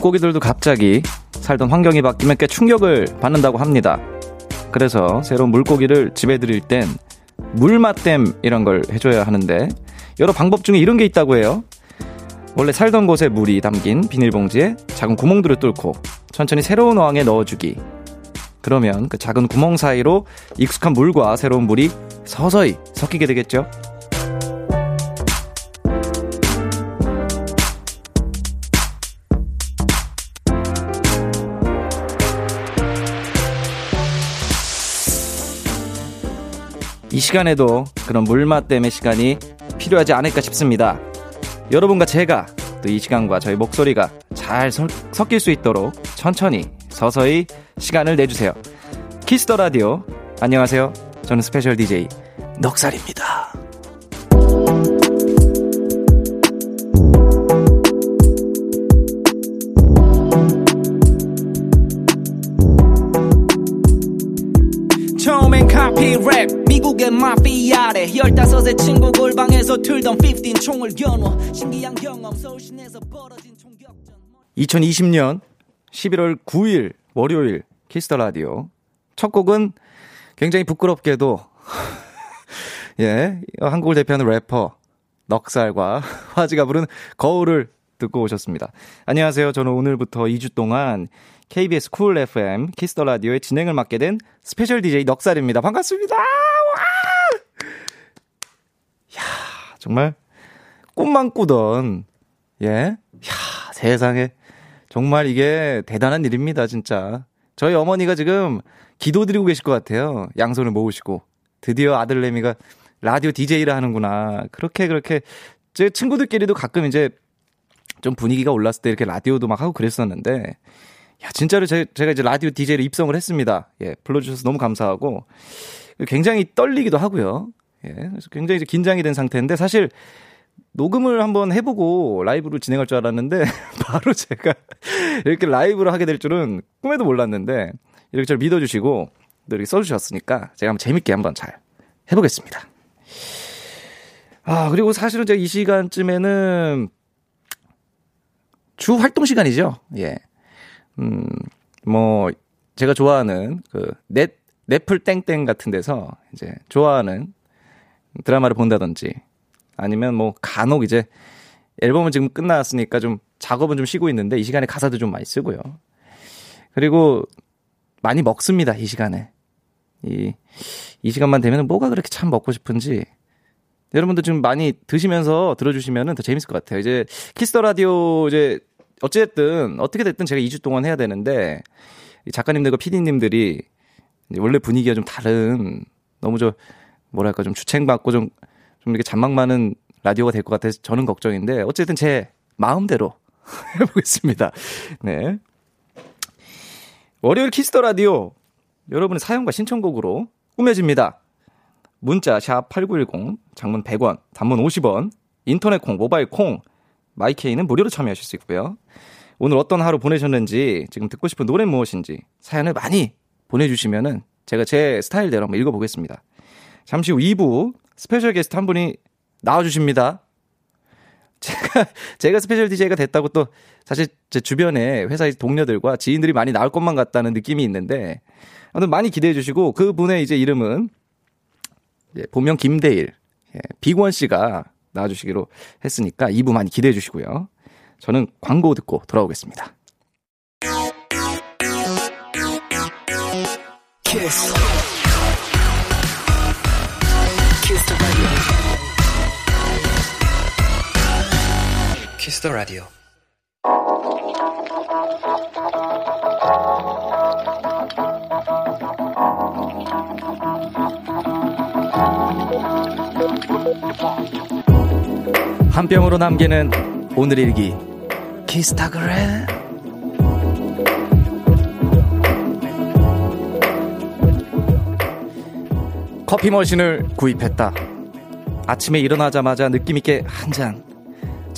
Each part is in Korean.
물고기들도 갑자기 살던 환경이 바뀌면 꽤 충격을 받는다고 합니다. 그래서 새로운 물고기를 집에 들일 땐 물맛댐 이런 걸 해줘야 하는데 여러 방법 중에 이런 게 있다고 해요. 원래 살던 곳에 물이 담긴 비닐봉지에 작은 구멍들을 뚫고 천천히 새로운 어항에 넣어주기. 그러면 그 작은 구멍 사이로 익숙한 물과 새로운 물이 서서히 섞이게 되겠죠. 이 시간에도 그런 물맛댐의 시간이 필요하지 않을까 싶습니다. 여러분과 제가 또 이 시간과 저희 목소리가 잘 서, 섞일 수 있도록 천천히 서서히 시간을 내주세요. 키스 더 라디오 안녕하세요. 저는 스페셜 DJ 넉살입니다. 1랩 미국의 마피아래 열다섯의 친구 골방에서 틀던 15 총을 겨누어 신기한 경험 서울 시내에서 벌어진 총격전 2020년 11월 9일 월요일 키스 더 라디오 첫 곡은 굉장히 부끄럽게도 예 한국을 대표하는 래퍼 넉살과 화지가 부른 거울을 듣고 오셨습니다. 안녕하세요. 저는 오늘부터 2주 동안 KBS 쿨 FM 키스 더 라디오의 진행을 맡게 된 스페셜 DJ 넉살입니다. 반갑습니다. 와! 야, 정말 꿈만 꾸던 예. 야, 세상에 정말 이게 대단한 일입니다, 진짜. 저희 어머니가 지금 기도드리고 계실 것 같아요. 양손을 모으시고 드디어 아들내미가 라디오 DJ를 하는구나. 그렇게 그렇게 제 친구들끼리도 가끔 이제 좀 분위기가 올랐을 때 이렇게 라디오도 막 하고 그랬었는데 야, 진짜로 제, 제가 이제 라디오 DJ를 입성을 했습니다. 예, 불러주셔서 너무 감사하고, 굉장히 떨리기도 하고요. 예, 그래서 굉장히 긴장이 된 상태인데, 사실, 녹음을 한번 해보고 라이브로 진행할 줄 알았는데, 바로 제가 이렇게 라이브로 하게 될 줄은 꿈에도 몰랐는데, 이렇게 저를 믿어주시고, 또 이렇게 써주셨으니까, 제가 한번 재밌게 한번 잘 해보겠습니다. 아, 그리고 사실은 제가 이 시간쯤에는 주 활동 시간이죠. 예. 음, 뭐, 제가 좋아하는 그 넷, 넷플 땡땡 같은 데서 이제 좋아하는 드라마를 본다든지 아니면 뭐 간혹 이제 앨범은 지금 끝났으니까 좀 작업은 좀 쉬고 있는데 이 시간에 가사도 좀 많이 쓰고요. 그리고 많이 먹습니다, 이 시간에. 이, 이 시간만 되면 뭐가 그렇게 참 먹고 싶은지 여러분들 지금 많이 드시면서 들어주시면 더 재밌을 것 같아요. 이제 키스 더 라디오 이제 어찌됐든 어떻게 됐든 제가 2주 동안 해야 되는데 작가님들과 PD님들이 원래 분위기가 좀 다른 너무 저 뭐랄까 좀 주책받고 좀 좀 이렇게 잔망 많은 라디오가 될 것 같아서 저는 걱정인데 어쨌든 제 마음대로 해보겠습니다. 네. 월요일 키스 더 라디오 여러분의 사연과 신청곡으로 꾸며집니다. 문자 샵8910 장문 100원 단문 50원 인터넷 콩 모바일 콩 마이케이는 무료로 참여하실 수 있고요. 오늘 어떤 하루 보내셨는지, 지금 듣고 싶은 노래 무엇인지 사연을 많이 보내주시면은 제가 제 스타일대로 한번 읽어보겠습니다. 잠시 후 2부 스페셜 게스트 한 분이 나와주십니다. 제가, 제가 스페셜 DJ가 됐다고 또 사실 제 주변에 회사의 동료들과 지인들이 많이 나올 것만 같다는 느낌이 있는데, 아무튼 많이 기대해 주시고 그 분의 이제 이름은 본명 김대일, 예, 빅원 씨가 나와주시기로 했으니까 2부 많이 기대해 주시고요. 저는 광고 듣고 돌아오겠습니다. 키스. 키스 더 라디오. 한 뼘으로 남기는 오늘 일기 키스타그램 커피 머신을 구입했다. 아침에 일어나자마자 느낌있게 한 잔.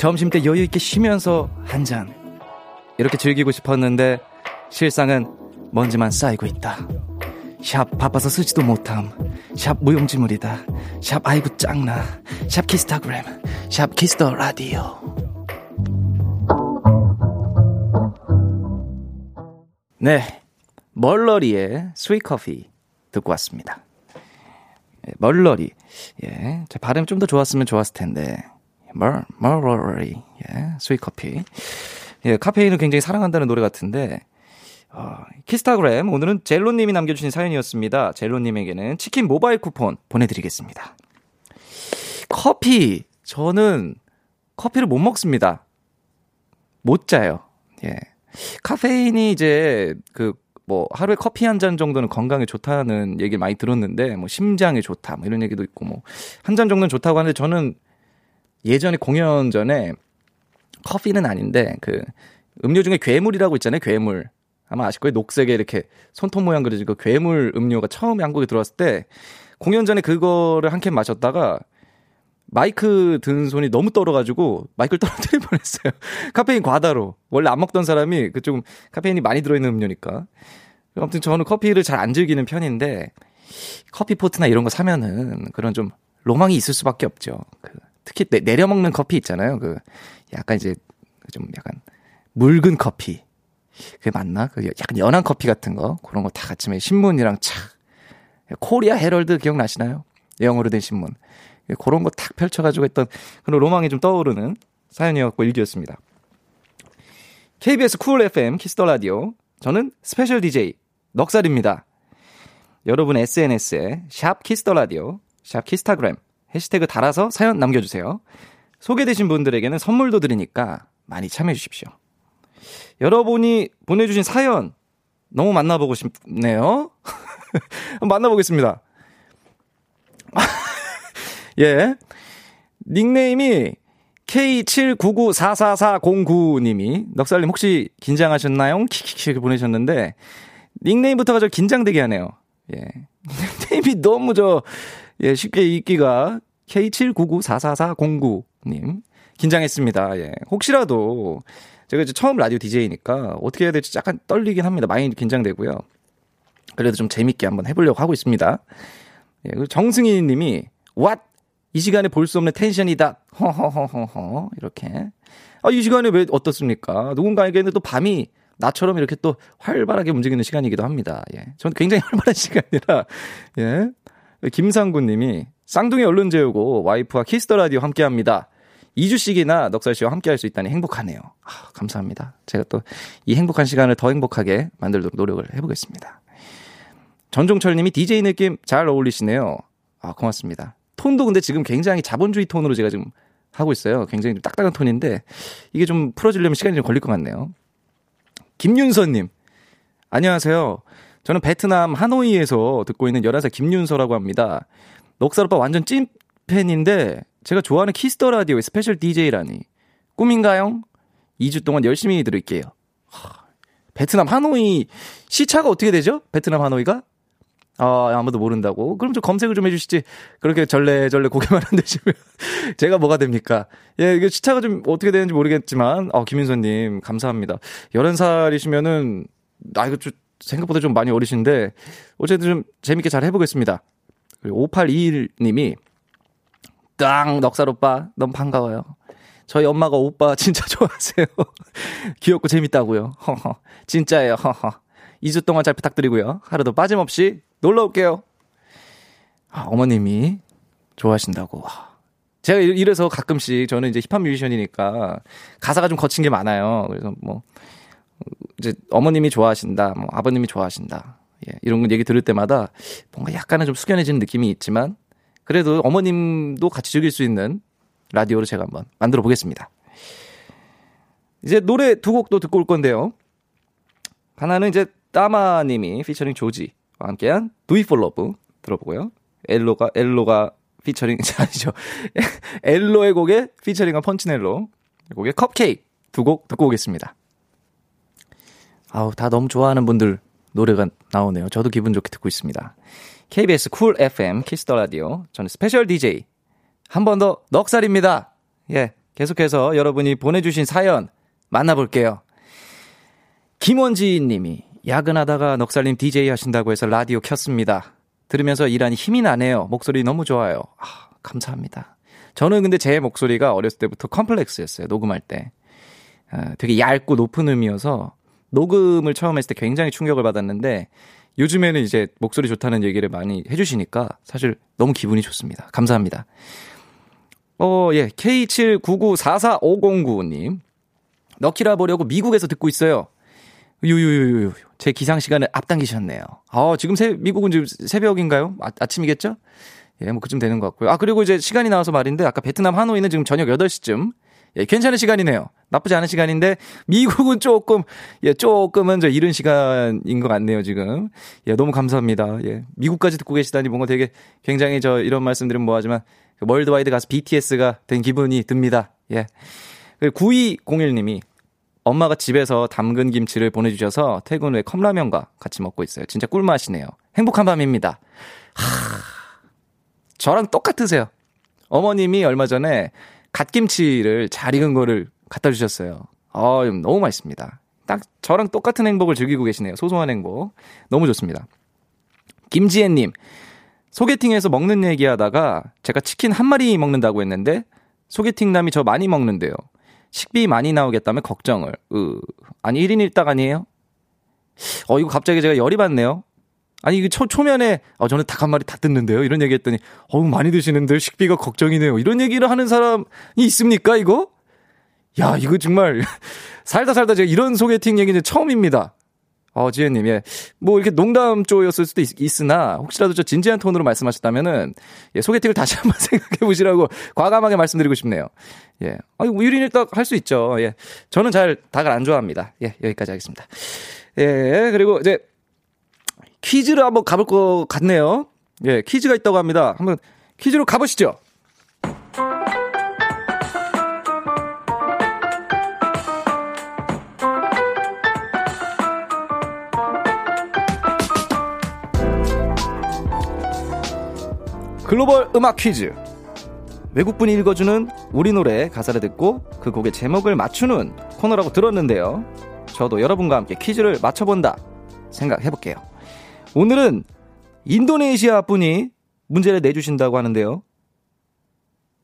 점심 때 여유 있게 쉬면서 한 잔. 이렇게 즐기고 싶었는데 실상은 먼지만 쌓이고 있다. 샵 바빠서 쓰지도 못함. 샵 무용지물이다. 샵 아이고 짱나. 샵 키스타그램. 샵 Kiss the Radio. 네 멀러리의 스위커피 듣고 왔습니다. 예, 멀러리. 예, 제 발음 좀 더 좋았으면 좋았을 텐데 멀 멀러리 예, 스위커피 예, 카페인을 굉장히 사랑한다는 노래 같은데 어, 키스타그램 오늘은 젤로님이 남겨주신 사연이었습니다. 젤로님에게는 치킨 모바일 쿠폰 보내드리겠습니다. 커피 저는 커피를 못 먹습니다. 못 자요. 예. 카페인이 이제 그 뭐 하루에 커피 한 잔 정도는 건강에 좋다는 얘기를 많이 들었는데 뭐 심장에 좋다 뭐 이런 얘기도 있고 뭐 한 잔 정도는 좋다고 하는데 저는 예전에 공연 전에 커피는 아닌데 그 음료 중에 괴물이라고 있잖아요. 괴물. 아마 아실 거예요. 녹색에 이렇게 손톱 모양 그려진 그 괴물 음료가 처음에 한국에 들어왔을 때 공연 전에 그거를 한 캔 마셨다가 마이크 든 손이 너무 떨어가지고 마이크를 떨어뜨릴 뻔했어요. 카페인 과다로. 원래 안 먹던 사람이 그 좀 카페인이 많이 들어있는 음료니까. 아무튼 저는 커피를 잘 안 즐기는 편인데 커피 포트나 이런 거 사면은 그런 좀 로망이 있을 수밖에 없죠. 그 특히 내, 내려 먹는 커피 있잖아요. 그 약간 이제 좀 약간 묽은 커피. 그게 맞나? 그 약간 연한 커피 같은 거 그런 거 다 같이 신문이랑 착 Korea Herald 기억나시나요? 영어로 된 신문 그런 거 탁 펼쳐가지고 했던 그런 로망이 좀 떠오르는 사연이었고 일기였습니다. KBS Cool FM Kiss the Radio 저는 스페셜 DJ 넉살입니다. 여러분 SNS에 샵 Kiss the Radio 샵 키스타그램 해시태그 달아서 사연 남겨주세요. 소개되신 분들에게는 선물도 드리니까 많이 참여해 주십시오. 여러분이 보내주신 사연 너무 만나보고 싶네요. 만나보겠습니다. 예. 닉네임이 K79944409님이 넉살님 혹시 긴장하셨나요? 키키키 보내셨는데 닉네임부터가 저 긴장되게 하네요. 예. 닉네임이 너무 저 예, 쉽게 읽기가 K79944409님 긴장했습니다. 예. 혹시라도 제가 이제 처음 라디오 DJ니까 어떻게 해야 될지 약간 떨리긴 합니다. 많이 긴장되고요. 그래도 좀 재밌게 한번 해보려고 하고 있습니다. 예, 그리고 정승희 님이, 왓! 이 시간에 볼 수 없는 텐션이다. 허허허허허. 이렇게. 아, 이 시간에 왜 어떻습니까? 누군가에게는 또 밤이 나처럼 이렇게 또 활발하게 움직이는 시간이기도 합니다. 예. 저는 굉장히 활발한 시간이라, 예. 김상구 님이, 쌍둥이 얼른 재우고 와이프와 Kiss the Radio 함께 합니다. 2주씩이나 넉살 씨와 함께 할 수 있다니 행복하네요. 아, 감사합니다. 제가 또 이 행복한 시간을 더 행복하게 만들도록 노력을 해보겠습니다. 전종철 님이 DJ 느낌 잘 어울리시네요. 아, 고맙습니다. 톤도 근데 지금 굉장히 자본주의 톤으로 제가 지금 하고 있어요. 굉장히 좀 딱딱한 톤인데 이게 좀 풀어지려면 시간이 좀 걸릴 것 같네요. 김윤서 님. 안녕하세요. 저는 베트남 하노이에서 듣고 있는 11살 김윤서라고 합니다. 넉살 오빠 완전 찐 팬인데 제가 좋아하는 Kiss the Radio의 스페셜 DJ라니. 꿈인가요? 2주 동안 열심히 들을게요. 하, 베트남 하노이 시차가 어떻게 되죠? 베트남 하노이가? 아, 아무도 모른다고? 그럼 좀 검색을 좀 해주시지. 그렇게 절레절레 고개만 흔드시면 제가 뭐가 됩니까? 예, 이게 시차가 좀 어떻게 되는지 모르겠지만, 어, 김인선님, 감사합니다. 11살이시면은, 아, 이거 좀 생각보다 좀 많이 어리신데, 어쨌든 좀 재밌게 잘 해보겠습니다. 그리고 5821님이, 땅, 넉살 오빠, 너무 반가워요. 저희 엄마가 오빠 진짜 좋아하세요. 귀엽고 재밌다고요. 허허. 진짜예요. 허허. 2주 동안 잘 부탁드리고요. 하루도 빠짐없이 놀러 올게요. 아, 어머님이 좋아하신다고. 제가 이래서 가끔씩 저는 이제 힙합 뮤지션이니까 가사가 좀 거친 게 많아요. 그래서 뭐 이제 어머님이 좋아하신다, 뭐 아버님이 좋아하신다. 예, 이런 얘기 들을 때마다 뭔가 약간은 좀 숙연해지는 느낌이 있지만 그래도 어머님도 같이 즐길 수 있는 라디오를 제가 한번 만들어 보겠습니다. 이제 노래 두 곡도 듣고 올 건데요. 하나는 이제 따마님이 피처링 조지와 함께한 Do It For Love 들어보고요. 엘로가 엘로가 피처링 아니죠. 엘로의 곡에 피처링한 펀치넬로 곡의 컵케이크 두 곡 듣고 오겠습니다. 아우 다 너무 좋아하는 분들 노래가 나오네요. 저도 기분 좋게 듣고 있습니다. KBS Cool FM Kiss the Radio. 저는 스페셜 DJ 한 번 더 넉살입니다. 예. 계속해서 여러분이 보내주신 사연 만나볼게요. 김원지 님이 야근하다가 넉살님 DJ 하신다고 해서 라디오 켰습니다. 들으면서 일하니 힘이 나네요. 목소리 너무 좋아요. 아, 감사합니다. 저는 근데 제 목소리가 어렸을 때부터 컴플렉스였어요. 녹음할 때. 아, 되게 얇고 높은 음이어서 녹음을 처음 했을 때 굉장히 충격을 받았는데 요즘에는 이제 목소리 좋다는 얘기를 많이 해주시니까 사실 너무 기분이 좋습니다. 감사합니다. 어, 예. K79944509님. 넉키라 보려고 미국에서 듣고 있어요. 유유유유. 제 기상 시간을 앞당기셨네요. 아, 지금 새, 미국은 지금 새벽인가요? 아, 아침이겠죠? 예, 뭐 그쯤 되는 것 같고요. 아, 그리고 이제 시간이 나와서 말인데 아까 베트남 하노이는 지금 저녁 8시쯤 예, 괜찮은 시간이네요. 나쁘지 않은 시간인데 미국은 조금 예, 조금은 저 이른 시간인 것 같네요, 지금. 예, 너무 감사합니다. 예. 미국까지 듣고 계시다니 뭔가 되게 굉장히 저 이런 말씀드리면 뭐하지만 그 worldwide 가수 BTS가 된 기분이 듭니다. 예. 9201님이 엄마가 집에서 담근 김치를 보내주셔서 퇴근 후에 컵라면과 같이 먹고 있어요. 진짜 꿀맛이네요. 행복한 밤입니다. 하, 저랑 똑같으세요. 어머님이 얼마 전에 갓김치를 잘 익은 거를 갖다 주셨어요. 아, 너무 맛있습니다. 딱 저랑 똑같은 행복을 즐기고 계시네요. 소소한 행복. 너무 좋습니다. 김지혜님, 소개팅에서 먹는 얘기 하다가 제가 치킨 한 마리 먹는다고 했는데 소개팅남이 저 많이 먹는데요. 식비 많이 나오겠다며 걱정을. 으, 아니 1인 1닭 아니에요? 어, 이거 갑자기 제가 열이 받네요. 아니, 이거 초, 초면에, 어, 저는 닭 한 마리 다 뜯는데요? 이런 얘기 했더니, 어우, 많이 드시는데 식비가 걱정이네요. 이런 얘기를 하는 사람이 있습니까, 이거? 야, 이거 정말, 살다 살다 제가 이런 소개팅 얘기는 처음입니다. 어, 지혜님, 예. 뭐, 이렇게 농담 쪽이었을 수도 있, 으나 혹시라도 저 진지한 톤으로 말씀하셨다면은, 예, 소개팅을 다시 한번 생각해 보시라고 과감하게 말씀드리고 싶네요. 예. 아니, 뭐, 유린일딱 할 수 있죠. 예. 저는 잘 닭을 안 좋아합니다. 예, 여기까지 하겠습니다. 예, 그리고 이제, 퀴즈를 한번 가볼 것 같네요. 예, 퀴즈가 있다고 합니다. 한번 퀴즈로 가보시죠. 글로벌 음악 퀴즈. 외국분이 읽어주는 우리 노래 가사를 듣고 그 곡의 제목을 맞추는 코너라고 들었는데요. 저도 여러분과 함께 퀴즈를 맞춰본다 생각해볼게요. 오늘은 인도네시아 분이 문제를 내주신다고 하는데요.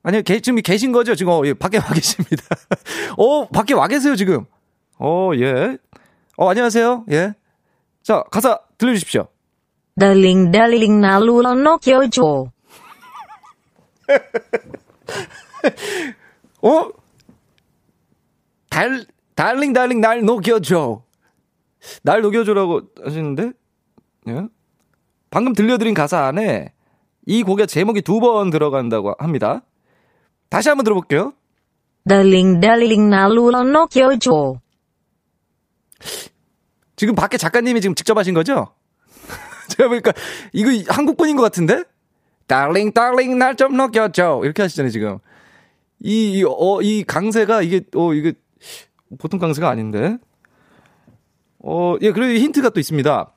아니요, 개, 지금 계신 거죠? 지금, 어, 예, 밖에 와 계십니다. 어, 밖에 와 계세요, 지금. 어, 예. 어, 안녕하세요. 예. 자, 가사 들려주십시오. Darling, darling, 나루로 녹여줘. 어? 달, 달링, 달링, 날 녹여줘. 날 녹여줘라고 하시는데? 예? 방금 들려드린 가사 안에 이 곡의 제목이 두 번 들어간다고 합니다. 다시 한번 들어볼게요. Darling, darling, 나루로 녹여줘. 지금 밖에 작가님이 지금 직접 하신 거죠? 제가 보니까 이거 한국분인 것 같은데? Darling, darling, 날좀 녹여줘. 이렇게 하시잖아요, 지금. 이, 이, 어, 이 강세가 이게, 어, 이게 보통 강세가 아닌데? 어, 예, 그리고 힌트가 또 있습니다.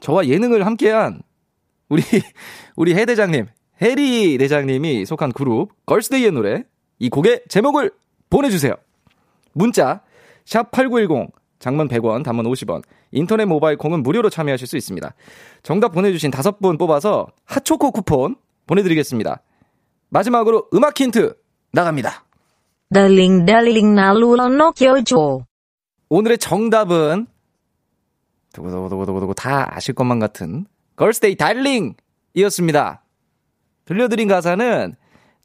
저와 예능을 함께한 우리 우리 해 대장님 해리 대장님이 속한 그룹 걸스데이의 노래 이 곡의 제목을 보내주세요. 문자 샵 #8910 장문 100원, 단문 50원, 인터넷 모바일 콩은 무료로 참여하실 수 있습니다. 정답 보내주신 다섯 분 뽑아서 핫초코 쿠폰 보내드리겠습니다. 마지막으로 음악 힌트 나갑니다. Darling, darling, 나루로 녹여줘. 오늘의 정답은 두고두고두고두고 다 아실 것만 같은 걸스데이 달링 이었습니다. 들려드린 가사는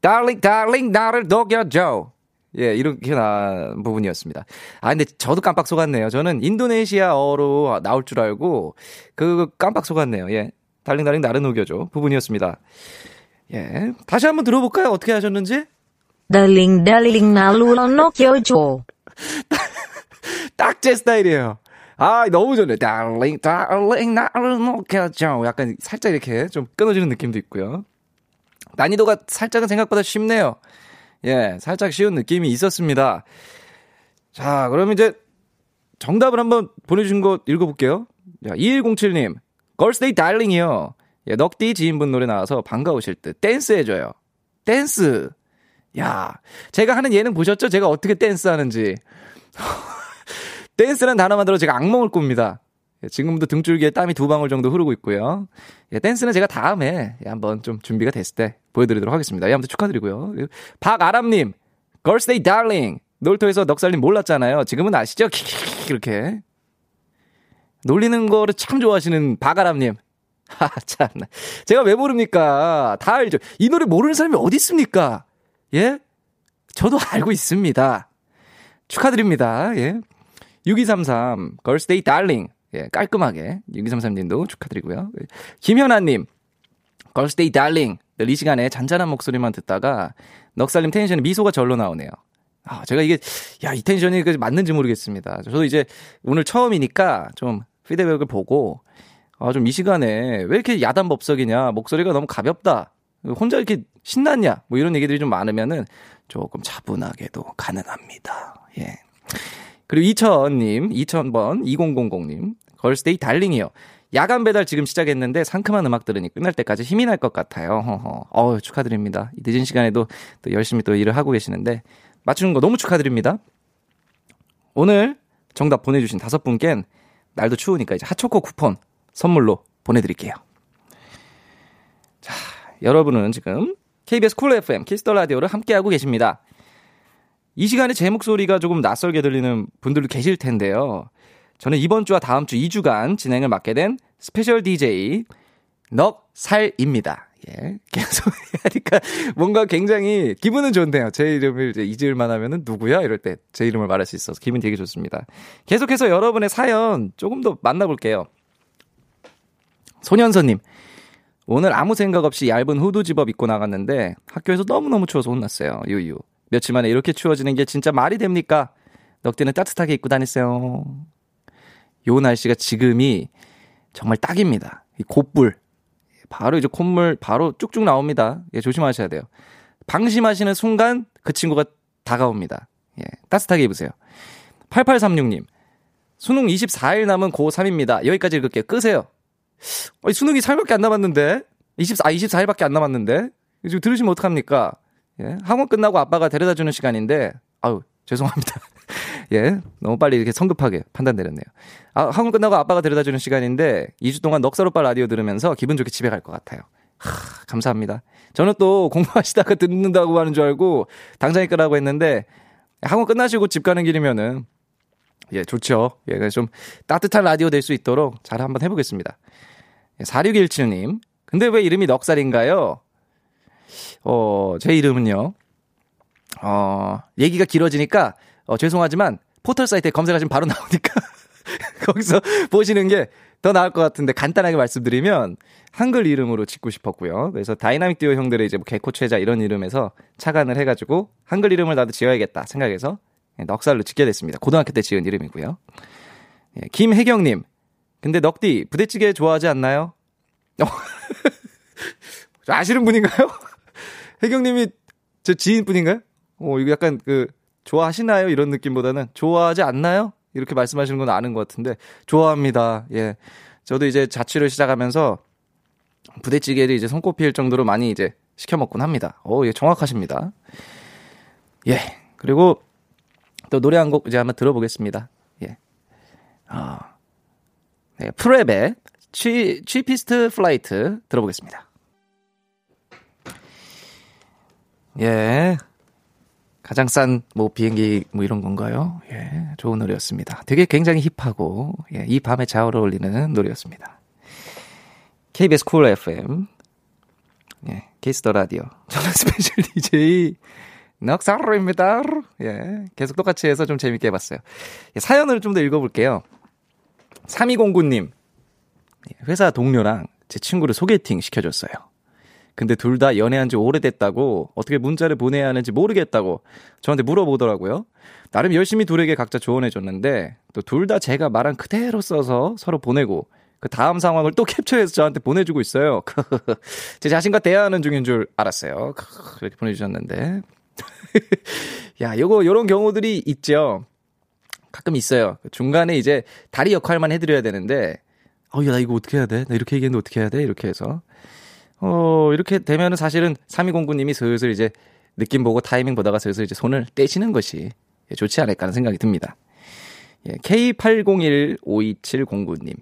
darling darling 나를 녹여줘 예 이렇게 나온 부분이었습니다. 아 근데 저도 깜빡 속았네요. 저는 인도네시아어로 나올 줄 알고 그 깜빡 속았네요. 예 darling darling 나를 녹여줘 부분이었습니다. 예 다시 한번 들어볼까요? 어떻게 하셨는지? Darling, 나루로 녹여줘. 딱 제 스타일이에요. 아, 너무 좋네. darling, darling, 나를 녹여줘. 약간 살짝 이렇게 좀 끊어지는 느낌도 있고요. 난이도가 살짝은 생각보다 쉽네요. 예, 살짝 쉬운 느낌이 있었습니다. 자, 그럼 이제 정답을 한번 보내주신 거 읽어볼게요. 자, 2107님, 걸스데이 Darling이요. 예, 넉디 지인분 노래 나와서 반가우실 듯 댄스 해줘요. 댄스. 야, 제가 하는 예능 보셨죠? 제가 어떻게 댄스 하는지. 댄스라는 단어만 들어 제가 악몽을 꿉니다. 예, 지금도 등줄기에 땀이 두 방울 정도 흐르고 있고요. 예, 댄스는 제가 다음에 예, 한번 좀 준비가 됐을 때 보여드리도록 하겠습니다. 예, 아무튼 축하드리고요. 예, 박아람님, 걸스데이 Darling. 놀토에서 넉살님 몰랐잖아요. 지금은 아시죠? 이렇게. 놀리는 거를 참 좋아하시는 박아람님. 하, 참나. 제가 왜 모릅니까? 다 알죠. 이 노래 모르는 사람이 어디 있습니까? 예? 저도 알고 있습니다. 축하드립니다. 예. 6233, 걸스데이 Darling. 예, 깔끔하게. 6233님도 축하드리고요. 김현아님, 걸스데이 달링. 늘 이 시간에 잔잔한 목소리만 듣다가 넉살님 텐션에 미소가 절로 나오네요. 아, 제가 이게, 야, 이 텐션이 그 맞는지 모르겠습니다. 저도 이제 오늘 처음이니까 좀 피드백을 보고, 아, 좀 이 시간에 왜 이렇게 야단법석이냐, 목소리가 너무 가볍다, 혼자 이렇게 신났냐, 뭐 이런 얘기들이 좀 많으면은 조금 차분하게도 가능합니다. 예. 그리고 2000님, 2000번, 2000님, 걸스데이 Darling이요. 야간 배달 지금 시작했는데 상큼한 음악 들으니 끝날 때까지 힘이 날 것 같아요. 허허. 어우, 축하드립니다. 이 늦은 시간에도 또 열심히 또 일을 하고 계시는데 맞추는 거 너무 축하드립니다. 오늘 정답 보내주신 다섯 분께는 날도 추우니까 이제 핫초코 쿠폰 선물로 보내드릴게요. 자, 여러분은 지금 KBS 쿨 FM 키스터 라디오를 함께하고 계십니다. 이 시간에 제 목소리가 조금 낯설게 들리는 분들도 계실 텐데요. 저는 이번 주와 다음 주 2주간 진행을 맡게 된 스페셜 DJ 넉살입니다. 예. 계속 하니까 뭔가 굉장히 기분은 좋네요. 제 이름을 이제 잊을만 하면은 누구야? 이럴 때 제 이름을 말할 수 있어서 기분 되게 좋습니다. 계속해서 여러분의 사연 조금 더 만나볼게요. 소년서님. 오늘 아무 생각 없이 얇은 후드 집업 입고 나갔는데 학교에서 너무너무 추워서 혼났어요. 유유. 며칠 만에 이렇게 추워지는 게 진짜 말이 됩니까? 넉대는 따뜻하게 입고 다녔어요. 요 날씨가 지금이 정말 딱입니다. 이 곧불. 바로 이제 콧물 바로 쭉쭉 나옵니다. 예, 조심하셔야 돼요. 방심하시는 순간 그 친구가 다가옵니다. 예, 따뜻하게 입으세요. 8836님. 수능 24일 남은 고3입니다. 여기까지 읽을게요. 끄세요. 어, 수능이 3일밖에 안 남았는데? 24, 아, 24일밖에 안 남았는데? 지금 들으시면 어떡합니까? 예, 학원 끝나고 아빠가 데려다 주는 시간인데, 아유, 죄송합니다. 예, 너무 빨리 이렇게 성급하게 판단 내렸네요. 아, 학원 끝나고 아빠가 데려다 주는 시간인데 2주 동안 넉살 오빠 라디오 들으면서 기분 좋게 집에 갈 것 같아요. 하, 감사합니다. 저는 또 공부하시다가 듣는다고 하는 줄 알고 당장 이끄라고 했는데 학원 끝나시고 집 가는 길이면은 예, 좋죠. 예, 좀 따뜻한 라디오 될 수 있도록 잘 한번 해보겠습니다. 4617님. 예, 근데 왜 이름이 넉살인가요? 어, 제 이름은요. 어, 얘기가 길어지니까 어, 죄송하지만 포털 사이트에 검색하시면 바로 나오니까 거기서 보시는 게 더 나을 것 같은데 간단하게 말씀드리면 한글 이름으로 짓고 싶었고요. 그래서 다이나믹 듀오 형들의 이제 뭐 개코 최자 이런 이름에서 착안을 해가지고 한글 이름을 나도 지어야겠다 생각해서 예, 넉살로 짓게 됐습니다. 고등학교 때 지은 이름이고요. 예, 김혜경님, 근데 넉디 부대찌개 좋아하지 않나요? 어, 아시는 분인가요? 혜경님이 저 지인분인가요? 어, 이거 약간 그 좋아하시나요? 이런 느낌보다는 좋아하지 않나요? 이렇게 말씀하시는 건 아는 것 같은데 좋아합니다. 예. 저도 이제 자취를 시작하면서 부대찌개를 이제 손꼽힐 정도로 많이 이제 시켜 먹곤 합니다. 오, 예, 정확하십니다. 예. 그리고 또 노래 한 곡 이제 한번 들어보겠습니다. 예. 아. 네, 프랩의 Cheap, Cheapest Flight 들어보겠습니다. 예. 가장 싼 뭐 비행기 뭐 이런 건가요? 예, 좋은 노래였습니다. 되게 굉장히 힙하고 예, 이 밤에 잘 어울리는 노래였습니다. KBS 쿨 FM 예, 키스 더 라디오 저는 스페셜 DJ 넉살입니다. 예, 계속 똑같이 해서 좀 재밌게 해봤어요. 예, 사연을 좀 더 읽어볼게요. 3209님 회사 동료랑 제 친구를 소개팅 시켜줬어요. 근데 둘 다 연애한 지 오래됐다고 어떻게 문자를 보내야 하는지 모르겠다고 저한테 물어보더라고요. 나름 열심히 둘에게 각자 조언해 줬는데 또 둘 다 제가 말한 그대로 써서 서로 보내고 그 다음 상황을 또 캡처해서 저한테 보내주고 있어요. 제 자신과 대화하는 중인 줄 알았어요. 이렇게 보내주셨는데. 야, 요거, 요런 경우들이 있죠. 가끔 있어요. 중간에 이제 다리 역할만 해드려야 되는데, 어, 야, 나 이거 어떻게 해야 돼? 나 이렇게 얘기했는데 어떻게 해야 돼? 이렇게 해서. 어, 이렇게 되면은 사실은 3209님이 슬슬 이제 느낌 보고 타이밍 보다가 슬슬 이제 손을 떼시는 것이 좋지 않을까 하는 생각이 듭니다. 예, K80152709님.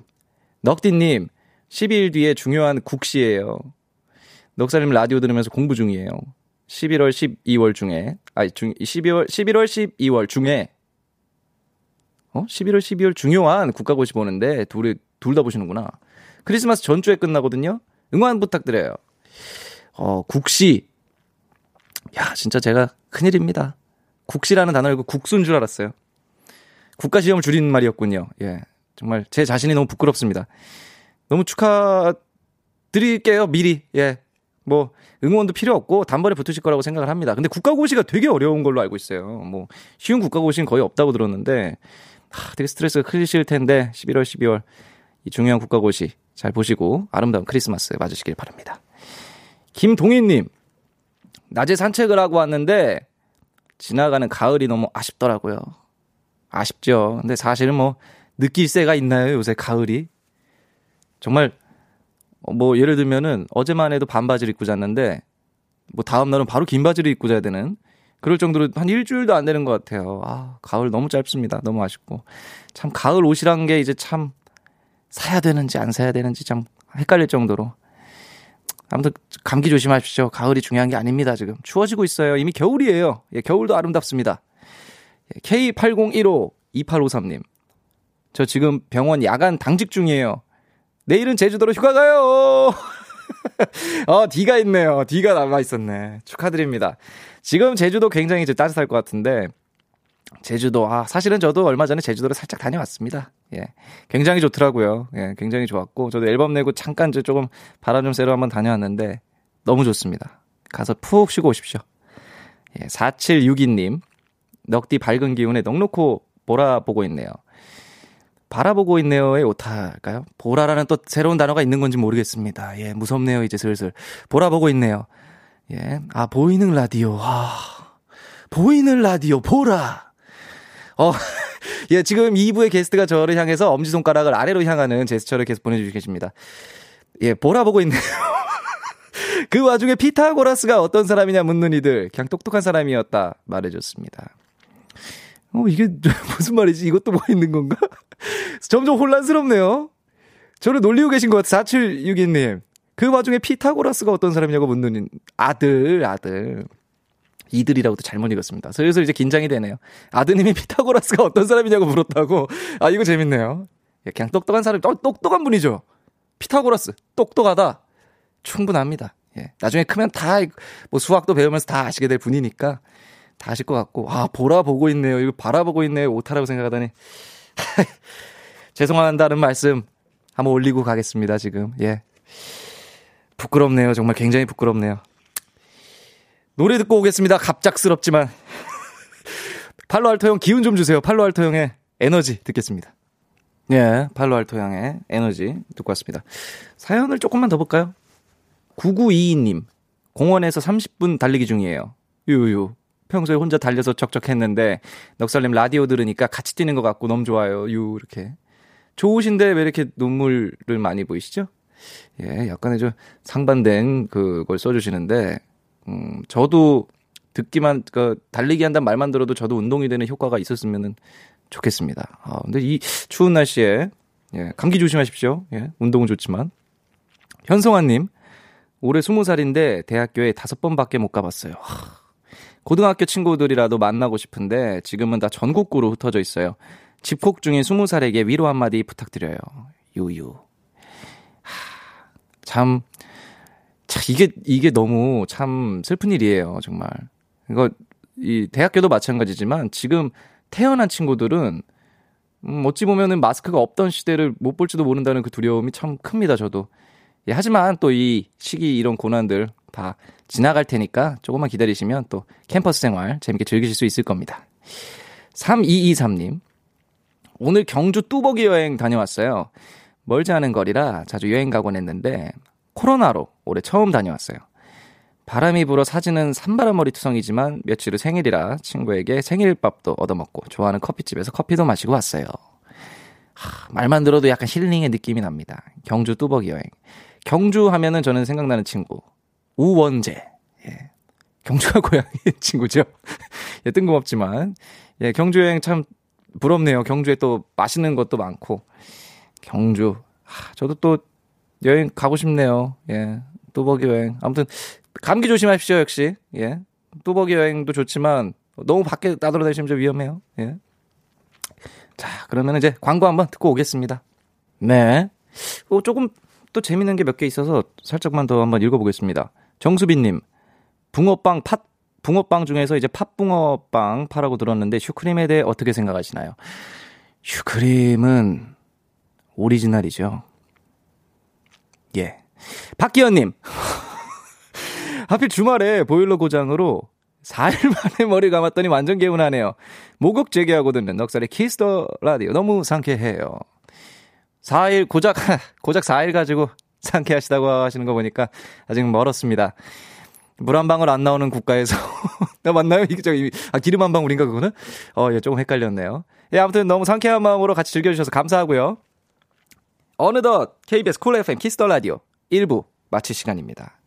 넉디님, 12일 뒤에 중요한 국시예요. 넉살님 라디오 들으면서 공부 중이에요. 11월, 12월 중에, 아니, 중, 12월, 11월, 12월 중에, 어? 11월, 12월 중요한 국가고시 보는데, 둘이, 둘 다 보시는구나. 크리스마스 전주에 끝나거든요? 응원 부탁드려요. 어, 국시. 야, 진짜 제가 큰일입니다. 국시라는 단어를 국수인 줄 알았어요. 국가 시험을 줄이는 말이었군요. 예. 정말 제 자신이 너무 부끄럽습니다. 너무 축하드릴게요, 미리. 예. 뭐, 응원도 필요 없고 단번에 붙으실 거라고 생각을 합니다. 근데 국가고시가 되게 어려운 걸로 알고 있어요. 뭐, 쉬운 국가고시는 거의 없다고 들었는데, 하, 되게 스트레스가 크실 텐데, 11월, 12월, 이 중요한 국가고시 잘 보시고 아름다운 크리스마스 맞으시길 바랍니다. 김동희님, 낮에 산책을 하고 왔는데, 지나가는 가을이 너무 아쉽더라고요. 아쉽죠. 근데 사실은 뭐, 느낄 새가 있나요, 요새 가을이? 정말, 뭐, 예를 들면은, 어제만 해도 반바지를 입고 잤는데, 뭐, 다음 날은 바로 긴 바지를 입고 자야 되는, 그럴 정도로 한 일주일도 안 되는 것 같아요. 아, 가을 너무 짧습니다. 너무 아쉽고. 참, 가을 옷이란 게 이제 참, 사야 되는지 안 사야 되는지 참 헷갈릴 정도로. 아무튼 감기 조심하십시오. 가을이 중요한 게 아닙니다, 지금. 추워지고 있어요. 이미 겨울이에요. 예, 겨울도 아름답습니다. 예, K80152853님. 저 지금 병원 야간 당직 중이에요. 내일은 제주도로 휴가 가요! 어, D가 있네요. D가 남아 있었네. 축하드립니다. 지금 제주도 굉장히 따뜻할 것 같은데, 제주도, 아, 사실은 저도 얼마 전에 제주도를 살짝 다녀왔습니다. 예. 굉장히 좋더라고요. 예, 굉장히 좋았고, 저도 앨범 내고 잠깐 저 조금 바람 좀 쐬러 한번 다녀왔는데, 너무 좋습니다. 가서 푹 쉬고 오십시오. 예, 4762님, 넉디 밝은 기운에 넉넉고 보라 보고 있네요. 바라보고 있네요의 오타일까요? 보라라는 또 새로운 단어가 있는 건지 모르겠습니다. 예, 무섭네요, 이제 슬슬. 보라 보고 있네요. 예, 아, 보이는 라디오. 아, 보이는 라디오, 보라. 어, 예, 지금 2부의 게스트가 저를 향해서 엄지손가락을 아래로 향하는 제스처를 계속 보내주고 계십니다. 예, 보라 보고 있네요. 그 와중에 피타고라스가 어떤 사람이냐 묻는 이들, 그냥 똑똑한 사람이었다 말해줬습니다. 어, 이게 무슨 말이지? 이것도 뭐 있는 건가? 점점 혼란스럽네요. 저를 놀리고 계신 것 같아요. 4762님. 그 와중에 피타고라스가 어떤 사람이냐고 묻는 아들, 아들. 이들이라고도 잘못 읽었습니다. 슬슬 이제 긴장이 되네요. 아드님이 피타고라스가 어떤 사람이냐고 물었다고. 아, 이거 재밌네요. 예, 그냥 똑똑한 사람, 어, 똑똑한 분이죠. 피타고라스. 똑똑하다. 충분합니다. 예. 나중에 크면 다, 뭐 수학도 배우면서 다 아시게 될 분이니까 다 아실 것 같고. 아, 보라 보고 있네요. 이거 바라보고 있네요. 오타라고 생각하다니. 죄송한다는 말씀 한번 올리고 가겠습니다, 지금. 예. 부끄럽네요. 정말 굉장히 부끄럽네요. 노래 듣고 오겠습니다. 갑작스럽지만. 팔로알토 형 기운 좀 주세요. 팔로알토 형의 에너지 듣겠습니다. 예, 팔로알토 형의 에너지 듣고 왔습니다. 사연을 조금만 더 볼까요? 9922님. 공원에서 30분 달리기 중이에요. 유유. 평소에 혼자 달려서 적적했는데 넉살님 라디오 들으니까 같이 뛰는 것 같고 너무 좋아요. 유 이렇게. 좋으신데 왜 이렇게 눈물을 많이 보이시죠? 예, 약간의 좀 상반된 그걸 써주시는데 음, 저도 듣기만, 그, 달리기 한다는 말만 들어도 저도 운동이 되는 효과가 있었으면 좋겠습니다. 아, 근데 이 추운 날씨에, 예, 감기 조심하십시오. 예, 운동은 좋지만. 현성아님, 올해 스무 살인데 대학교에 다섯 번밖에 못 가봤어요. 하, 고등학교 친구들이라도 만나고 싶은데 지금은 다 전국구로 흩어져 있어요. 집콕 중인 스무 살에게 위로 한마디 부탁드려요. 유유. 하, 참, 참, 이게, 이게 너무 참 슬픈 일이에요, 정말. 이거, 이, 대학교도 마찬가지지만 지금 태어난 친구들은, 음, 어찌 보면은 마스크가 없던 시대를 못 볼지도 모른다는 그 두려움이 참 큽니다, 저도. 예, 하지만 또 이 시기 이런 고난들 다 지나갈 테니까 조금만 기다리시면 또 캠퍼스 생활 재밌게 즐기실 수 있을 겁니다. 3223님. 오늘 경주 뚜벅이 여행 다녀왔어요. 멀지 않은 거리라 자주 여행 가곤 했는데 코로나로 올해 처음 다녀왔어요. 바람이 불어 사진은 산바람머리 투성이지만 며칠 후 생일이라 친구에게 생일밥도 얻어먹고 좋아하는 커피집에서 커피도 마시고 왔어요. 하, 말만 들어도 약간 힐링의 느낌이 납니다. 경주 뚜벅이 여행. 경주 하면은 저는 생각나는 친구. 우원재. 예. 경주가 고향의 친구죠. 예, 뜬금없지만. 예, 경주 여행 참 부럽네요. 경주에 또 맛있는 것도 많고. 경주. 하, 저도 또 여행 가고 싶네요. 예. 뚜벅이 여행. 아무튼 감기 조심하십시오, 역시. 예. 뚜벅이 여행도 좋지만 너무 밖에 나돌아다니시면 좀 위험해요. 예. 자, 그러면 이제 광고 한번 듣고 오겠습니다. 네. 어, 조금 또 재밌는 게 몇 개 있어서 살짝만 더 한번 읽어보겠습니다. 정수빈님, 붕어빵 팥, 붕어빵 중에서 이제 팥붕어빵 파라고 들었는데 슈크림에 대해 어떻게 생각하시나요? 슈크림은 오리지널이죠. 예. 박기현님. 하필 주말에 보일러 고장으로 4일 만에 머리 감았더니 완전 개운하네요. 목욕재계하고 듣는 넉살의 키스 더 라디오. 너무 상쾌해요. 4일, 고작, 고작 4일 가지고 상쾌하시다고 하시는 거 보니까 아직 멀었습니다. 물 한 방울 안 나오는 국가에서. 나 맞나요? 이게 저기, 아, 기름 한 방울인가, 그거는? 어, 예, 조금 헷갈렸네요. 예, 아무튼 너무 상쾌한 마음으로 같이 즐겨주셔서 감사하고요. 어느덧 KBS 쿨 FM 키스 더 라디오 1부 마칠 시간입니다.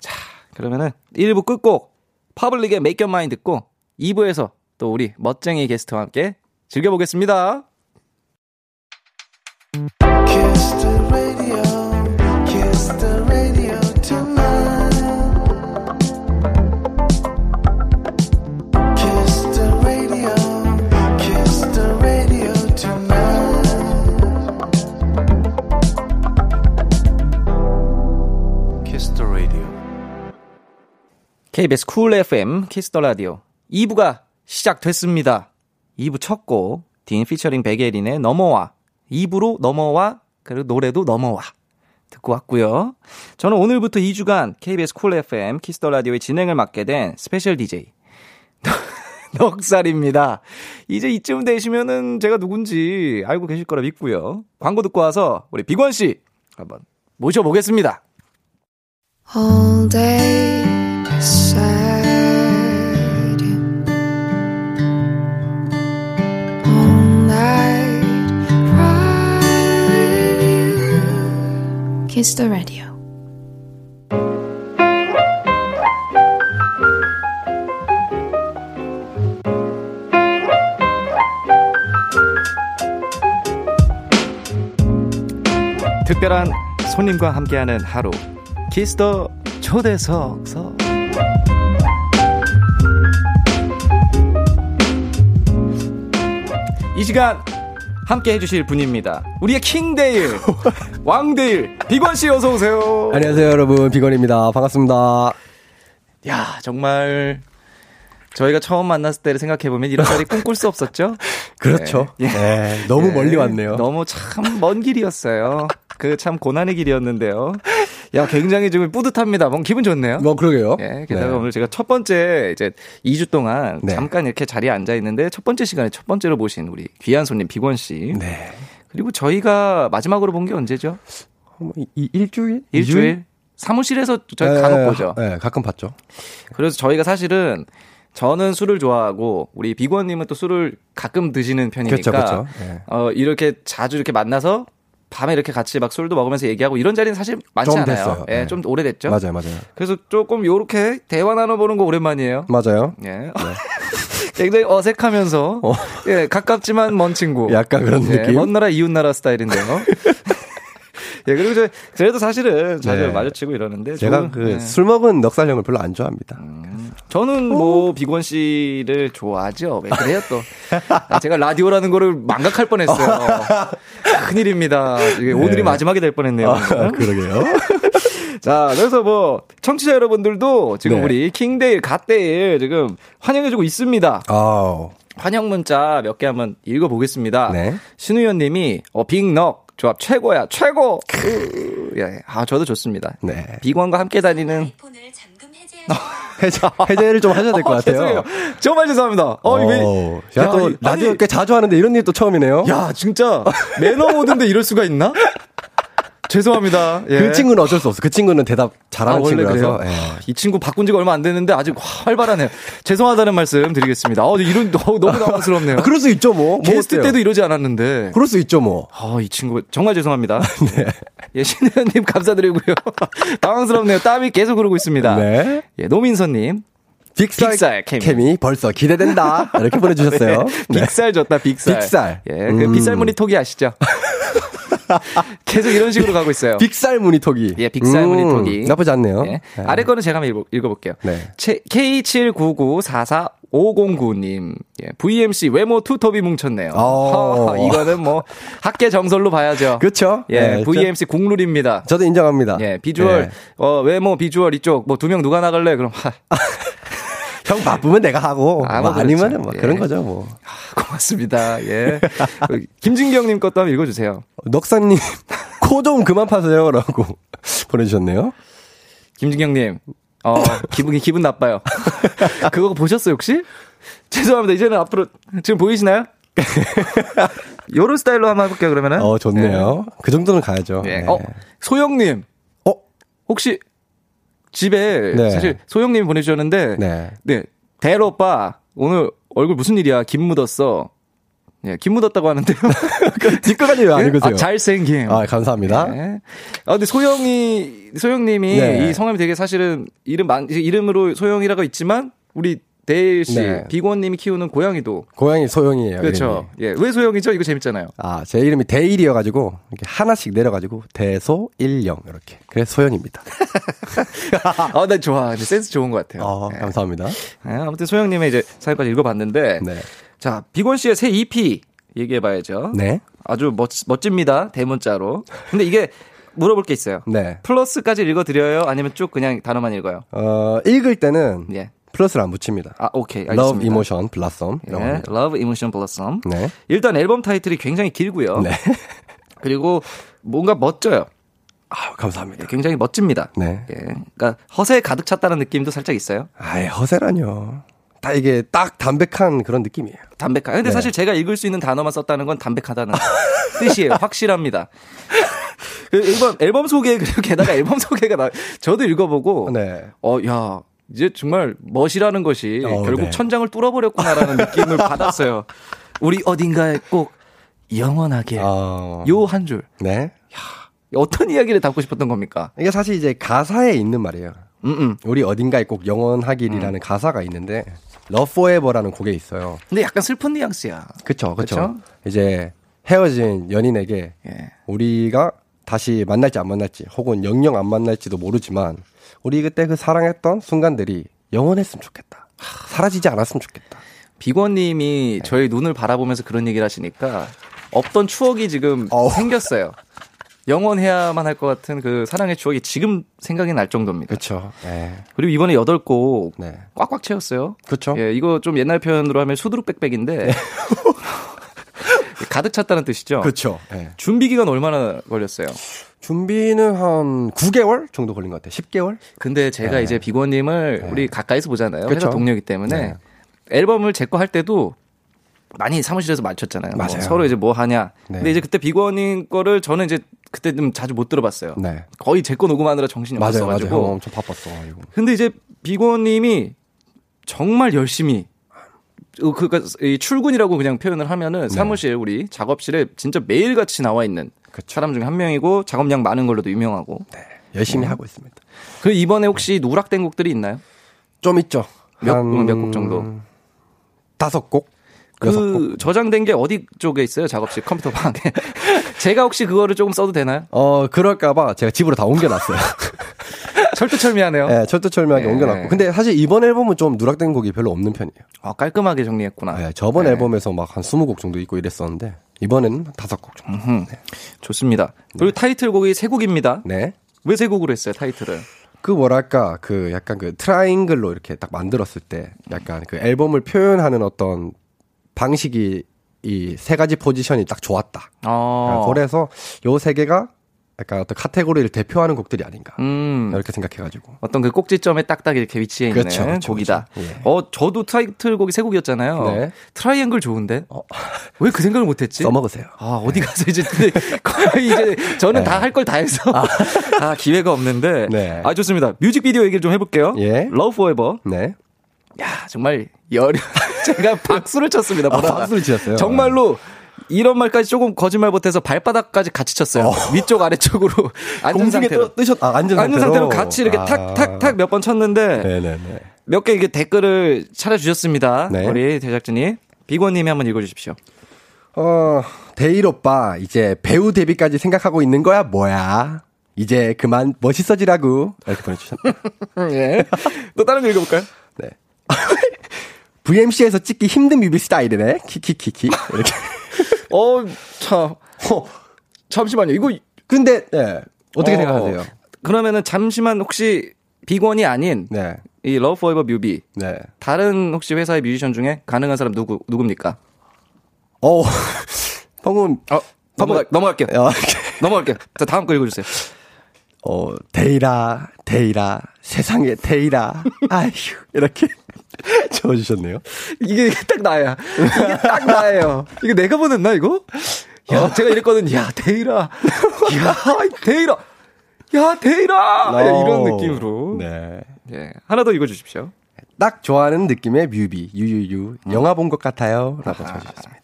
자, 그러면은 1부 끝곡 파블릭의 Make Your Mind 듣고 2부에서 또 우리 멋쟁이 게스트와 함께 즐겨보겠습니다. Radio, KBS 쿨 FM 키스 더 라디오 2부가 시작됐습니다. 2부 첫 곡, 딘 피처링 백예린의 넘어와. 2부로 넘어와, 그리고 노래도 넘어와. 듣고 왔고요. 저는 오늘부터 2주간 KBS 쿨 FM 키스 더 라디오의 진행을 맡게 된 스페셜 DJ. 넉살입니다. 이제 이쯤 되시면은 제가 누군지 알고 계실 거라 믿고요. 광고 듣고 와서 우리 빅원 씨 한번 모셔보겠습니다. all day kiss the radio 특별한 손님과 함께하는 하루 키스 더 초대석 이 시간 함께 해주실 분입니다 우리의 킹데일 왕데일 빅원씨 어서오세요 안녕하세요, 여러분. 빅원입니다. 반갑습니다. 야 정말 저희가 처음 만났을 때를 생각해보면 이런 자리 꿈꿀 수 없었죠 그렇죠. 예. 네, 너무 예, 멀리 왔네요. 너무 참 먼 길이었어요 그 참 고난의 길이었는데요 야 굉장히 좀 뿌듯합니다 뭔 기분 좋네요 뭐, 그러게요. 예, 게다가 네. 오늘 제가 첫 번째 이제 2주 동안 네. 잠깐 이렇게 자리에 앉아 있는데 첫 번째 시간에 첫 번째로 모신 우리 귀한 손님 비권 씨. 네. 그리고 저희가 마지막으로 본 게 언제죠? 뭐, 이, 이- 일주일? 일주일. 사무실에서 저희 네, 간혹 보죠. 네, 가끔 봤죠. 그래서 저희가 사실은 저는 술을 좋아하고 우리 비권님은 또 술을 가끔 드시는 편이니까 그렇죠, 그렇죠. 예. 어 이렇게 자주 이렇게 만나서 밤에 이렇게 같이 막 술도 먹으면서 얘기하고 이런 자리는 사실 많지 좀 않아요. 예, 네. 좀 오래됐죠. 맞아요, 맞아요. 그래서 조금 요렇게 대화 나눠보는 거 오랜만이에요. 맞아요. 예. 굉장히 어색하면서 어. 예 가깝지만 먼 친구. 약간 그런 예, 느낌? 먼 나라 이웃 나라 스타일인데요. 예 그리고 저 그래도 사실은 자주 네. 마주치고 이러는데 제가 저는, 그 예. 술 먹은 넉살형을 별로 안 좋아합니다. 저는 뭐 비권 씨를 좋아하죠. 왜 그래요 또? 아, 제가 라디오라는 거를 망각할 뻔 했어요. 큰일입니다. 이게 오늘이 네. 마지막이 될 뻔 했네요. 아, 그러게요. 자, 그래서 뭐 청취자 여러분들도 지금 네. 우리 킹데일 갓데일 지금 환영해주고 있습니다. 아우. 환영 문자 몇 개 한번 읽어보겠습니다. 네. 신우현 님이, 어, 빅넉 조합 최고야, 최고! 으, 예, 아, 저도 좋습니다. 네. 비관과 함께 다니는. 해제, 해제를 좀 하셔야 될것 어, 같아요. 죄송해요. 정말 죄송합니다. 어, 왜. 어, 또 라디오 꽤 자주 하는데 이런 일 또 처음이네요. 야, 진짜. 매너 모드인데 이럴 수가 있나? 죄송합니다. 예. 그 친구는 어쩔 수 없어. 그 친구는 대답 잘하는 아, 친구라서. 그래요? 예. 하, 이 친구 바꾼 지가 얼마 안 됐는데 아직 활발하네요. 죄송하다는 말씀 드리겠습니다. 어, 이런, 어, 너무 당황스럽네요. 아, 그럴 수 있죠, 뭐. 뭐 게스트 어때요? 때도 이러지 않았는데. 그럴 수 있죠, 뭐. 아, 이 친구 정말 죄송합니다. 네. 예, 신혜연님 감사드리고요. 당황스럽네요. 땀이 계속 흐르고 있습니다. 네. 예, 노민서님. 빅살, 빅살 케미. 케미. 벌써 기대된다. 이렇게 보내주셨어요. 네. 빅살 줬다, 빅살. 빅살. 예, 그 음. 빗살무늬 톡이 아시죠? 계속 이런 식으로 가고 있어요. 빅살 무늬토기. 예, 빅살 음, 무늬토기. 나쁘지 않네요. 예. 네. 아래 거는 제가 한번 읽어, 볼게요 네. K79944509님. 예, VMC 외모 투톱이 뭉쳤네요. 어. 허, 이거는 뭐 학계 정설로 봐야죠. 그렇죠. 예, 네, VMC 국룰입니다. 저도 인정합니다. 예, 비주얼, 네. 어, 외모, 비주얼 이쪽, 뭐 두 명 누가 나갈래? 그럼, 하, 형 바쁘면 내가 하고 아, 뭐뭐 아니면은 그렇죠. 뭐 예. 그런 거죠 뭐. 고맙습니다. 예. 김진경님 것도 한번 읽어주세요. 넉사님 코 좀 그만 파세요라고 보내주셨네요. 김진경님, 어, 기분이 기분 나빠요. 그거 보셨어요, 혹시? 죄송합니다. 이제는 앞으로, 지금 보이시나요? 요런 스타일로 한번 해볼게요, 그러면은. 어 좋네요. 그 정도는 가야죠. 예. 네. 어, 소영님. 어? 혹시 집에 네. 사실 소영님이 보내주셨는데, 네. 네. 대 오빠, 오늘 얼굴 무슨 일이야? 김 묻었어. 예, 김 묻었다고 하는데요. 뒷거까지 왜안 예? 읽으세요? 아, 잘생김. 아, 감사합니다. 네. 아, 근데 소영이, 소영님이 네. 이 성함이 되게 사실은 이름, 많- 이름으로 소영이라고 있지만, 우리 대일 씨, 네. 비권님이 키우는 고양이도. 고양이 소영이에요. 그렇죠. 이름이. 예. 왜 소영이죠? 이거 재밌잖아요. 아, 제 이름이 대일이어가지고 이렇게 하나씩 내려가지고 대소 일영 이렇게. 그래서 소영입니다. 아, 나 좋아. 센스 좋은 것 같아요. 어, 예. 감사합니다. 예, 아무튼 소영님의 이제 사연까지 읽어봤는데, 네. 자, 비권 씨의 새 EP 얘기해봐야죠. 네. 아주 멋, 멋집니다. 대문자로. 근데 이게 물어볼 게 있어요. 네. 플러스까지 읽어드려요? 아니면 쭉 그냥 단어만 읽어요? 어, 읽을 때는 예. 플러스를 안 붙입니다. 아, 오케이. 알겠습니다. Love Emotion Blossom. 예, 이라고 합니다. Love Emotion Blossom. 네. 일단 앨범 타이틀이 굉장히 길고요. 네. 그리고 뭔가 멋져요. 아, 감사합니다. 굉장히 멋집니다. 네. 예. 그러니까 허세에 가득 찼다는 느낌도 살짝 있어요. 아이, 허세라뇨. 다 이게 딱 담백한 그런 느낌이에요. 담백한. 근데 네. 사실 제가 읽을 수 있는 단어만 썼다는 건 담백하다는 뜻이에요. 확실합니다. 그 앨범, 앨범 소개, 그리고 게다가 앨범 소개가 나, 저도 읽어보고, 네. 어, 야, 이제 정말 멋이라는 것이 어, 결국 네. 천장을 뚫어버렸구나라는 느낌을 받았어요. 우리 어딘가에 꼭 영원하게 어. 요한 줄. 네. 어떤 이야기를 담고 싶었던 겁니까? 이게 사실 이제 가사에 있는 말이에요. 음, 음. 우리 어딘가에 꼭 영원하길이라는 가사가 있는데 Love Forever라는 곡에 있어요. 근데 약간 슬픈 뉘앙스야. 그쵸, 그쵸. 그쵸? 이제 헤어진 연인에게 예. 우리가 다시 만날지 안 만날지 혹은 영영 안 만날지도 모르지만 우리 그때 그 사랑했던 순간들이 영원했으면 좋겠다. 하, 사라지지 않았으면 좋겠다. 비권님이 저희 눈을 바라보면서 그런 얘기를 하시니까 없던 추억이 지금 어우. 생겼어요. 영원해야만 할 것 같은 그 사랑의 추억이 지금 생각이 날 정도입니다. 그쵸. 네. 그리고 이번에 여덟 곡 네. 꽉꽉 채웠어요. 그쵸. 예, 이거 좀 옛날 표현으로 하면 수두룩빽빽인데 가득 찼다는 뜻이죠. 그쵸. 네. 준비 기간 얼마나 걸렸어요? 준비는 한 9개월 정도 걸린 것 같아요. 10개월? 근데 제가 네. 이제 비권님을 우리 가까이서 보잖아요. 회사 그쵸. 동료이기 때문에 네. 앨범을 제 거 할 때도 많이 사무실에서 맞췄잖아요. 뭐 맞아요. 서로 이제 뭐 하냐. 네. 근데 이제 그때 비권님 거를 저는 이제 그때 좀 자주 못 들어봤어요. 네. 거의 제 거 녹음하느라 정신이 맞아요, 맞아요. 없었가지고. 형 엄청 바빴어가지고. 근데 이제 비권님이 정말 열심히 어, 그니까 이 출근이라고 그냥 표현을 하면은 사무실 우리 작업실에 진짜 매일 같이 나와 있는 그쵸. 사람 중에 한 명이고 작업량 많은 걸로도 유명하고. 열심히 음. 하고 있습니다. 그리고 이번에 혹시 누락된 곡들이 있나요? 좀 있죠. 몇- 한 몇곡 정도? 다섯 곡? 그 저장된 게 어디 쪽에 있어요? 작업실 컴퓨터 방에. 제가 혹시 그거를 조금 써도 되나요? 어, 그럴까봐 제가 집으로 다 옮겨놨어요. 철두철미하네요. 네, 철두철미하게 네. 옮겨놨고. 근데 사실 이번 앨범은 좀 누락된 곡이 별로 없는 편이에요. 아, 깔끔하게 정리했구나. 네, 저번 네. 앨범에서 막 한 20곡 정도 있고 이랬었는데, 이번에는 다섯 곡 정도. 음, 좋습니다. 그리고 타이틀곡이 세 곡입니다. 네. 왜 세 곡으로 했어요, 타이틀을? 그 뭐랄까, 그 약간 그 트라이앵글로 이렇게 딱 만들었을 때, 약간 그 앨범을 표현하는 어떤 방식이 이 세 가지 포지션이 딱 좋았다. 아, 그래서 요 세 개가 약간 어떤 카테고리를 대표하는 곡들이 아닌가. 음, 이렇게 생각해가지고. 어떤 그 꼭지점에 딱딱 이렇게 위치해 있는 그렇죠, 그렇죠, 곡이다. 그렇죠. 예. 어, 저도 타이틀곡이 세 곡이었잖아요. 네. 트라이앵글 좋은데? 왜 그 생각을 못했지? 써먹으세요. 아, 어디 가서 이제, 거의 이제 저는 다 할 걸 다 해서. 아, 기회가 없는데. 네. 아, 좋습니다. 뮤직비디오 얘기를 좀 해볼게요. 예. Love Forever. 네. 야, 정말 열 제가 박수를 쳤습니다. 아. 박수를 치셨어요? 정말로 이런 말까지 조금 거짓말 못해서 발바닥까지 같이 쳤어요. 위쪽 아래쪽으로 앉은 상태로. 떠- 뜨셨, 아, 앉은 앉은 상태로. 상태로 같이 이렇게 아. 탁탁탁 몇번 쳤는데 네네네. 몇개 이게 댓글을 찾아주셨습니다. 네. 우리 제작진이 비권님이 한번 읽어주십시오. 어, 데일 오빠, 이제 배우 데뷔까지 생각하고 있는 거야, 뭐야? 이제 그만 멋있어지라고. 이렇게 보내주셨네요. 예. 또 다른 거 읽어볼까요? 네. VMC에서 찍기 힘든 뮤비 스타일이네. 키키키키. 이렇게. 어, 참. 어, 잠시만요. 이거 근데, 네. 어떻게 어, 생각하세요? 그러면은 잠시만 혹시 빅원이 아닌 네. 이 Love Forever 뮤비 네. 다른 혹시 회사의 뮤지션 중에 가능한 사람 누구 누굽니까? 어, 방금, 어, 넘어가, 넘어갈게요. 어, 넘어갈게요. 자, 다음 거 읽어 주세요. 어, 데이라, 데이라, 세상에 데이라, 아휴, 이렇게 적어주셨네요. 이게 딱 나야. 이게 딱 나예요. 이게 내가 보냈나, 이거? 야, 제가 이랬거든. 야, 데이라. 야, 데이라. 야, 데이라. 야, 이런 어, 느낌으로. 네. 예. 하나 더 읽어주십시오. 딱 좋아하는 느낌의 뮤비, 유유유. 영화 본 것 같아요. 라고 적어주셨습니다.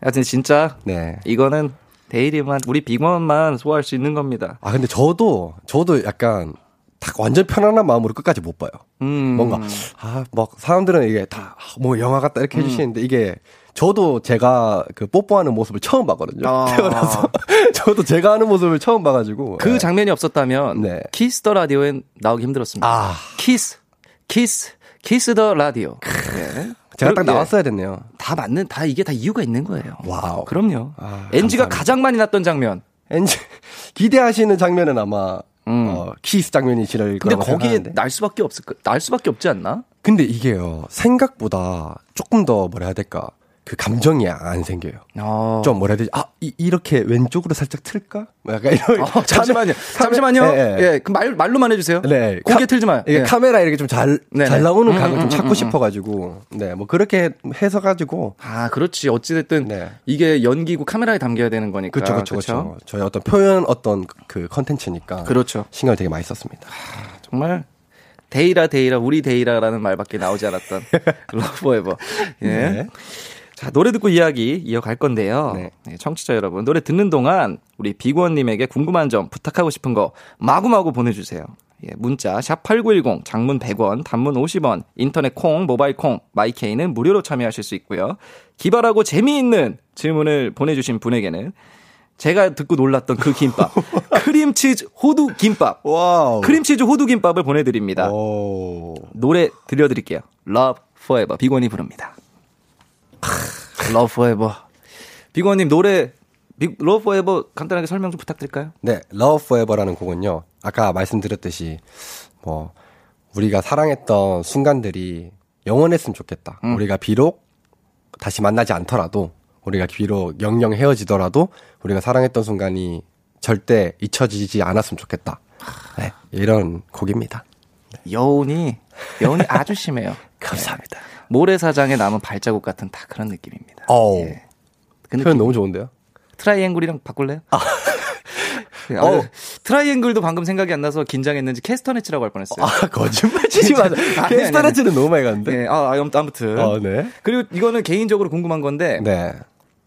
하여튼 진짜 네. 이거는 데이리만, 우리 빅원만 소화할 수 있는 겁니다. 아, 근데 저도, 저도 약간, 딱 완전 편안한 마음으로 끝까지 못 봐요. 음. 뭔가, 아, 막, 사람들은 이게 다, 뭐, 영화 같다 이렇게 음. 해주시는데, 이게, 저도 제가 그 뽀뽀하는 모습을 처음 봤거든요. 아. 태어나서. 저도 제가 하는 모습을 처음 봐가지고. 그 네. 장면이 없었다면 네. 키스 더 라디오엔 나오기 힘들었습니다. 아. 키스, 키스, 키스 더 라디오. 네. 제가 딱 예, 나왔어야 됐네요. 다 맞는 다 이게 다 이유가 있는 거예요. 와우. 그럼요. 아, NG가 감사합니다. 가장 많이 났던 장면. 엔지, 기대하시는 장면은 아마, 음. 어, 키스 장면이시를 근데 거라고 거기에 생각하는데. 날 수밖에 없을 거- 날 수밖에 없지 않나? 근데 이게요, 생각보다 조금 더 뭐라 해야 될까? 그 감정이 안 생겨요. 어. 좀 뭐라 해야 되지? 아, 이, 이렇게 왼쪽으로 살짝 틀까? 뭐 약간 이런. 어, 잠시만요. 카메- 잠시만요. 예, 예, 예. 그 말, 말로만 해주세요. 네. 고개 카- 틀지 마요. 예. 카메라 이렇게 좀 잘, 네네. 잘 나오는 음, 각을 음, 좀 음, 찾고 음, 싶어가지고, 네, 뭐 그렇게 해서 가지고, 아, 그렇지. 어찌됐든 네. 이게 연기고 카메라에 담겨야 되는 거니까. 그쵸, 그쵸, 그쵸. 저희 어떤 표현 어떤 그 컨텐츠니까. 그렇죠. 신경을 되게 많이 썼습니다. 정말 데이라 데이라 우리 데이라라는 말밖에 나오지 않았던 Love Forever. 예. 네. 자 노래 듣고 이야기 이어갈 건데요. 네. 네, 청취자 여러분 노래 듣는 동안 우리 빅원님에게 궁금한 점 부탁하고 싶은 거 마구마구 보내주세요. 예, 문자 샵 #8910 장문 100원, 단문 50원, 인터넷 콩, 모바일 콩, 마이케이는 무료로 참여하실 수 있고요. 기발하고 재미있는 질문을 보내주신 분에게는 제가 듣고 놀랐던 그 김밥 크림치즈 호두 김밥 와우. 크림치즈 호두 김밥을 보내드립니다. 오. 노래 들려드릴게요. Love Forever 빅원이 부릅니다. Love Forever. 빅원님 노래 비- Love Forever 간단하게 설명 좀 부탁드릴까요? 네, Love Forever라는 곡은요. 아까 말씀드렸듯이 뭐 우리가 사랑했던 순간들이 영원했으면 좋겠다. 음. 우리가 비록 다시 만나지 않더라도 우리가 비록 영영 헤어지더라도 우리가 사랑했던 순간이 절대 잊혀지지 않았으면 좋겠다. 네, 이런 곡입니다. 여운이 여운이 아주 심해요. 감사합니다. 모래사장에 남은 발자국 같은 다 그런 느낌입니다. 어우. 예. 그 표현 느낌. 너무 좋은데요? 트라이앵글이랑 바꿀래요? 네, 아, 어우. 트라이앵글도 방금 생각이 안 나서 긴장했는지 캐스터네츠라고 할 뻔했어요. 아, 거짓말 치지 마세요. 캐스터네츠는 너무 많이 갔는데? 네, 아, 아무튼. 어, 네. 그리고 이거는 개인적으로 궁금한 건데 네.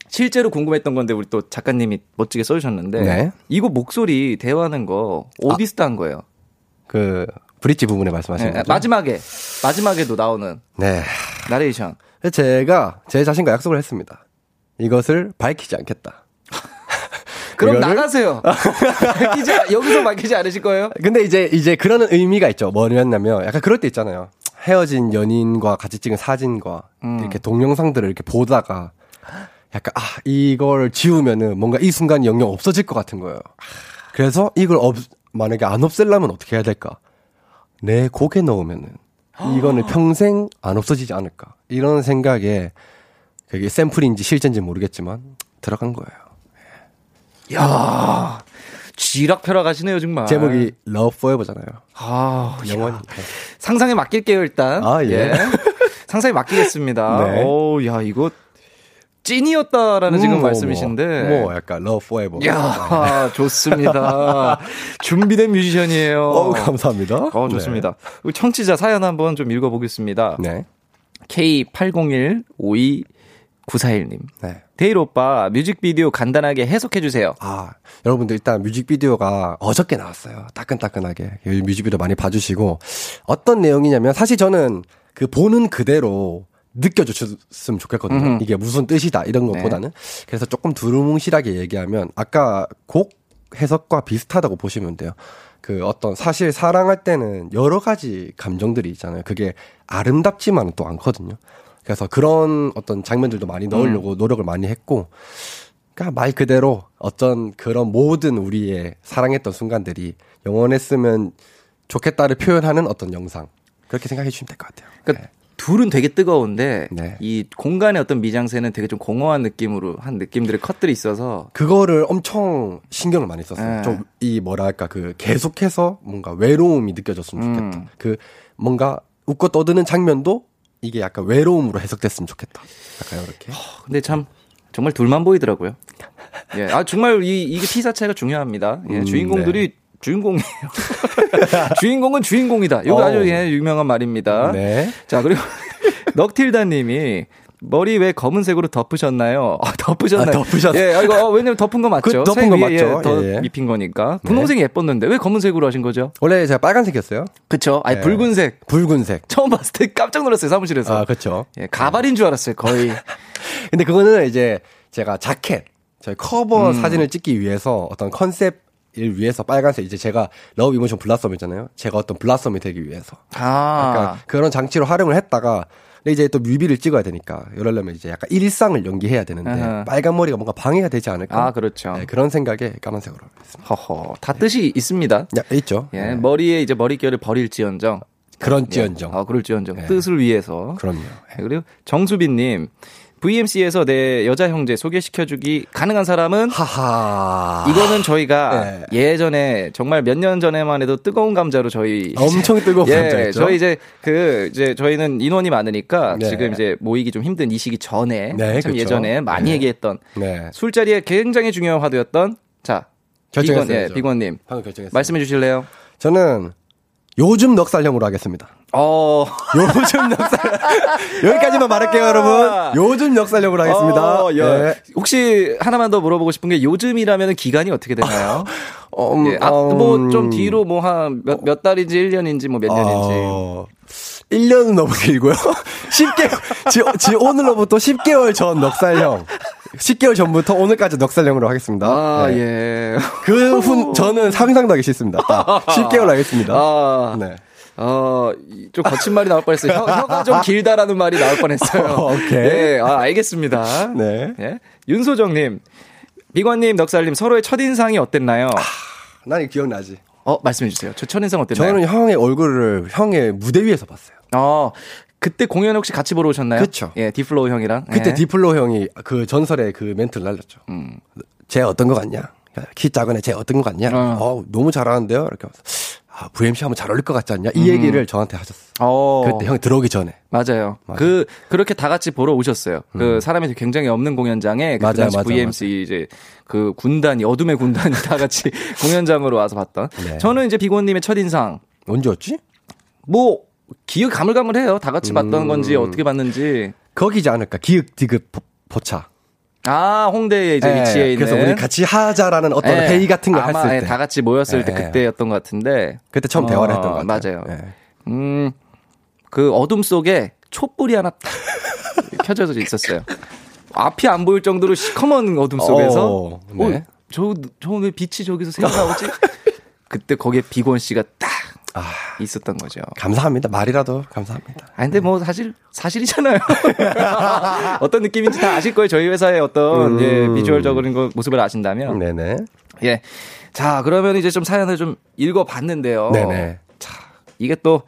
실제로 궁금했던 건데 우리 또 작가님이 멋지게 써주셨는데 네. 이거 목소리 대화하는 거 어디서 딴 거예요? 그, 브릿지 부분에 말씀하시는 네, 거죠? 마지막에 마지막에도 나오는 네. 나레이션. 제가 제 자신과 약속을 했습니다. 이것을 밝히지 않겠다. 그럼 이거를- 나가세요. 밝히지 않- 여기서 밝히지 않으실 거예요? 근데 이제 이제 그런 의미가 있죠. 뭐였냐면 약간 그럴 때 있잖아요. 헤어진 연인과 같이 찍은 사진과 음. 이렇게 동영상들을 이렇게 보다가 약간 아 이걸 지우면은 뭔가 이 순간이 영영 없어질 것 같은 거예요. 그래서 이걸 없 만약에 안 없애려면 어떻게 해야 될까? 내 곡에 넣으면은 이거는 평생 안 없어지지 않을까? 이런 생각에 그게 샘플인지 실제인지 모르겠지만 들어간 거예요. 야 쥐락펴락 하시네요 정말. 제목이 Love Forever잖아요. 아 영원히. 상상에 맡길게요 일단. 아, 예. 상상에 맡기겠습니다. 네. 오, 야 이거 찐이었다라는 지금 음, 뭐, 말씀이신데. 뭐, 뭐 약간 Love Forever. 야 좋습니다. 준비된 뮤지션이에요. 어 감사합니다. 어, 좋습니다. 우리 청취자 사연 한번 좀 읽어보겠습니다. 네. 네. K80152941님. 네. 데일 오빠 뮤직비디오 간단하게 해석해 주세요. 아, 여러분들 일단 뮤직비디오가 어저께 나왔어요. 따끈따끈하게. 뮤직비디오 많이 봐주시고, 어떤 내용이냐면, 사실 저는 그 보는 그대로 느껴줬으면 좋겠거든요. 음. 이게 무슨 뜻이다 이런 네. 것보다는 그래서 조금 두루뭉실하게 얘기하면 아까 곡 해석과 비슷하다고 보시면 돼요. 그 어떤 사실 사랑할 때는 여러 가지 감정들이 있잖아요. 그게 아름답지만은 또 않거든요. 그래서 그런 어떤 장면들도 많이 넣으려고 음. 노력을 많이 했고, 그러니까 말 그대로 어떤 그런 모든 우리의 사랑했던 순간들이 영원했으면 좋겠다를 표현하는 어떤 영상 그렇게 생각해 주시면 될 것 같아요. 그러니까 둘은 되게 뜨거운데 네. 이 공간의 어떤 미장센은 되게 좀 공허한 느낌으로 한 느낌들의 컷들이 있어서 그거를 엄청 신경을 많이 썼어요. 네. 좀이 뭐랄까 그 계속해서 뭔가 외로움이 느껴졌으면 좋겠다. 음. 그 뭔가 웃고 떠드는 장면도 이게 약간 외로움으로 해석됐으면 좋겠다. 약간 이렇게. 근데 참 정말 둘만 보이더라고요. 예, 아 정말 이 이게 피사체가 중요합니다. 예, 음, 주인공들이 주인공이에요. 주인공은 주인공이다. 이거 어. 아주 예, 유명한 말입니다. 네. 자 그리고 넉틸다 님이 머리 왜 검은색으로 덮으셨나요? 아, 덮으셨나요? 아, 덮으셨- 예, 아, 이거 어, 왜냐면 덮은 거 맞죠? 그 덮은 색거 맞죠? 예, 더 예, 예. 입힌 거니까. 분홍색이 예뻤는데 왜 검은색으로 하신 거죠? 원래 제가 빨간색이었어요. 그쵸? 아니 네. 붉은색. 붉은색. 처음 봤을 때 깜짝 놀랐어요 사무실에서. 아, 그렇죠. 예, 가발인 줄 알았어요 거의. 근데 그거는 이제 제가 자켓, 저희 커버 음. 사진을 찍기 위해서 어떤 컨셉 을 위해서 빨간색 이제 제가 Love Emotion Blossom이잖아요. 제가 어떤 Blossom이 되기 위해서. 아, 그런 장치로 활용을 했다가 근데 이제 또 뮤비를 찍어야 되니까 이러려면 이제 약간 일상을 연기해야 되는데 아하. 빨간 머리가 뭔가 방해가 되지 않을까? 아 그렇죠. 네, 그런 생각에 까만색으로 했습니다. 허허, 다 뜻이 있습니다. 야, 있죠. 예, 네. 머리에 이제 머릿결을 버릴지언정. 그런지언정. 아, 그럴지언정. 네. 뜻을 위해서. 그럼요. 예, 그리고 정수빈님, VMC에서 내 여자 형제 소개시켜주기 가능한 사람은 하하. 이거는 저희가 네. 예전에 정말 몇 년 전에만 해도 뜨거운 감자로 저희 엄청 뜨거운 예, 감자였죠. 저희 이제 그 이제 저희는 인원이 많으니까 네. 지금 이제 모이기 좀 힘든 이 시기 전에 네, 참 그쵸. 예전에 많이 네. 얘기했던 네. 술자리에 굉장히 중요한 화두였던 자 비건 예, 결정했어요. 비건님 방금 결정했어요. 말씀해 주실래요? 저는 요즘 넉살형으로 하겠습니다. 어, 요즘 넉살 여기까지만 말할게요, 여러분. 요즘 넉살형으로 하겠습니다. 어, 야. 네. 혹시 하나만 더 물어보고 싶은 게 요즘이라면 기간이 어떻게 되나요? 어, 음, 예, 아, 음, 뭐좀 뒤로 뭐한몇몇 달인지 1년인지 뭐 몇 년인지. 어, 1년은 너무 길고요. 10개월, 지, 지 오늘로부터 10개월 전 넉살형. 10개월 전부터 오늘까지 넉살형으로 하겠습니다. 아, 네. 예. 그 후, 저는 상상도 하기 싫습니다. 딱 10개월 하겠습니다. 아, 네. 어, 이- 좀 거친 말이 나올 뻔했어요. 혀, 혀가 좀 길다라는 말이 나올 뻔했어요. 어, 오케이. 예, 아, 알겠습니다. 네. 예. 윤소정님, 비관님, 넉살님, 서로의 첫인상이 어땠나요? 난 이거 기억나지. 어, 말씀해 주세요. 저 첫인상 어땠나요? 저는 형의 얼굴을 형의 무대 위에서 봤어요. 어, 그때 공연 혹시 같이 보러 오셨나요? 그쵸. 예, 딥플로우 형이랑. 그때 예. 딥플로 형이 그 전설의 그 멘트를 날렸죠. 음. 쟤 어떤 거 같냐? 키 작은 애쟤 어떤 거 같냐? 어. 어, 너무 잘하는데요? 이렇게 하면서 아, VMC 하면 잘 어울릴 것 같지 않냐? 이 얘기를 저한테 하셨어. 음. 어. 그때 형이 들어오기 전에. 맞아요. 맞아요. 음. 그 그렇게 다 같이 보러 오셨어요. 그 사람이 굉장히 없는 공연장에 그 맞아요, 맞아요, VMC 이제 그 군단이 어둠의 군단이 다 같이 공연장으로 와서 봤던. 네. 저는 이제 빅원님의 첫 인상 언제였지? 뭐 기억 가물가물해요. 다 같이 봤던 음. 건지 어떻게 봤는지. 거기지 않을까? 기획, 디귿, 포- 포차. 아 홍대에 이제 예, 위치해 있는. 그래서 우리 같이 하자라는 어떤 예, 회의 같은 걸 했을 예, 때. 다 같이 모였을 때 예, 예. 그때였던 것 같은데. 그때 처음 어, 대화를 했던 것 같아요. 맞아요. 예. 음, 그 어둠 속에 촛불이 하나 딱 켜져져 있었어요. 앞이 안 보일 정도로 시커먼 어둠 속에서 어, 네. 어, 저, 저 왜 빛이 저기서 새어나오지? 그때 거기에 빅원 씨가 딱 아, 있었던 거죠. 감사합니다. 말이라도 감사합니다. 아 근데 뭐 사실 사실이잖아요. 어떤 느낌인지 다 아실 거예요. 저희 회사의 어떤 음. 예, 비주얼적인 거 모습을 아신다면. 네네. 예. 자, 그러면 이제 좀 사연을 좀 읽어 봤는데요. 네네. 자, 이게 또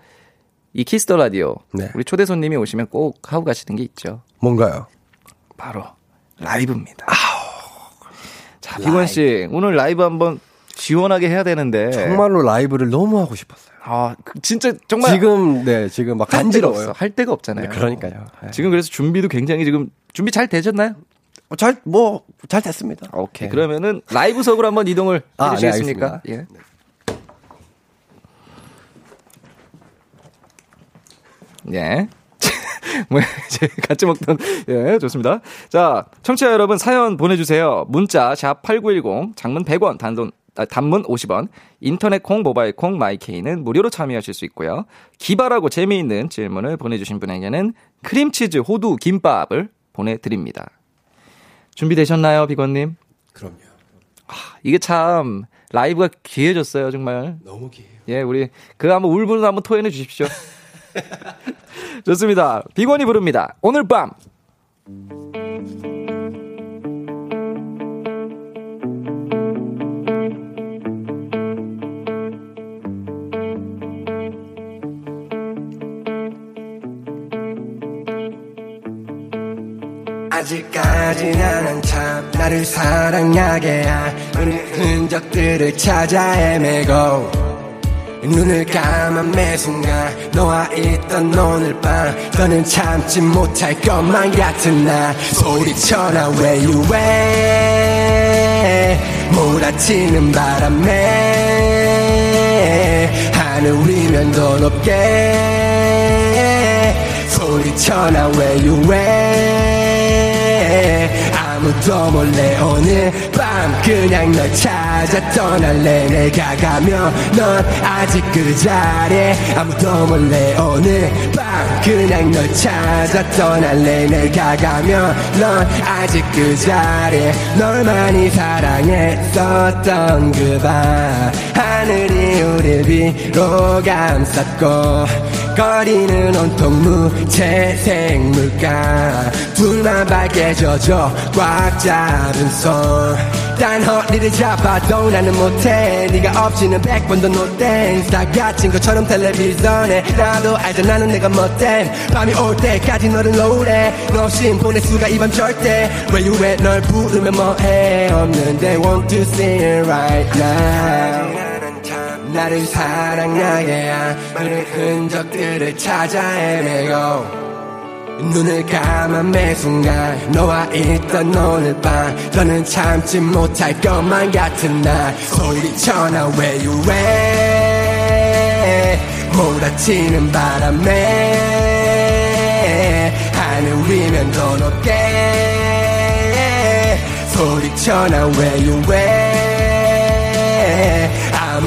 이 Kiss the Radio 네. 우리 초대 손님이 오시면 꼭 하고 가시는 게 있죠. 뭔가요? 바로 라이브입니다. 자, 비건 씨 오늘 라이브 한번 시원하게 해야 되는데 정말로 라이브를 너무 하고 싶었어요. 아, 그 진짜 정말 지금, 네, 지금 막 간지러워요. 할 데가 없잖아요. 네, 그러니까요. 네. 지금 그래서 준비도 굉장히 지금 준비 잘 되셨나요? 어, 잘, 뭐, 잘 됐습니다. 오케이. 네. 그러면은 라이브석으로 한번 이동을 아, 네, 해주시겠습니까? 예. 예. 뭐 이제 같이 먹던 예 좋습니다. 자 청취자 여러분 사연 보내주세요. 문자 샵 #8910 장문 100원 단돈 아, 단문 50원, 인터넷 콩, 모바일 콩, 마이케이는 무료로 참여하실 수 있고요. 기발하고 재미있는 질문을 보내주신 분에게는 크림치즈 호두 김밥을 보내드립니다. 준비되셨나요, 비건님? 그럼요. 이게 참 라이브가 귀해졌어요, 정말. 너무 기해요. 예, 우리 그 한번 울분을 한번 토해내 주십시오. 좋습니다. 비건이 부릅니다. 오늘 밤. 아직까지 나는 참 나를 사랑하게 하는 흔적들을 찾아 헤매고 눈을 감은 매 순간 너와 있던 오늘 밤 더는 참지 못할 것만 같은 나 소리쳐나 where you at? 몰아치는 바람에 하늘 위면 더 높게. 소리쳐나 where you at 아무도 몰래 오늘 밤 그냥 널 찾아 떠날래. 내가 가면 넌 아직 그 자리에 아무도 몰래 오늘 밤 그냥 널 찾아 떠날래. 내가 가면 넌 아직 그 자리에 널 많이 사랑했었던 그 밤 하늘이 우릴 비로 감쌌고 거리는 온통 무채색 물감 둘만 밝게 져줘 꽉 잡은 손딴 허리를 잡아도 나는 못해. 네가 없이는 백 번도 no thanks 다 갇힌 것처럼 텔레비전에. 나도 알자 나는 내가 못된. 밤이 올 때까지 너를 노래. 너 없인 보낼 수가 이 밤 절대. you at 널 부르면 뭐해? 없는데 want to see it right now 나를 사랑하게 하는 흔적들을 찾아 헤매고. 눈을 감은 매 순간 너와 있던 오늘 밤. 더는 참지 못할 것만 같은 날. 소리쳐나 where you at? 몰아치는 바람에 하늘 위면 더 높게. 소리쳐나 where you at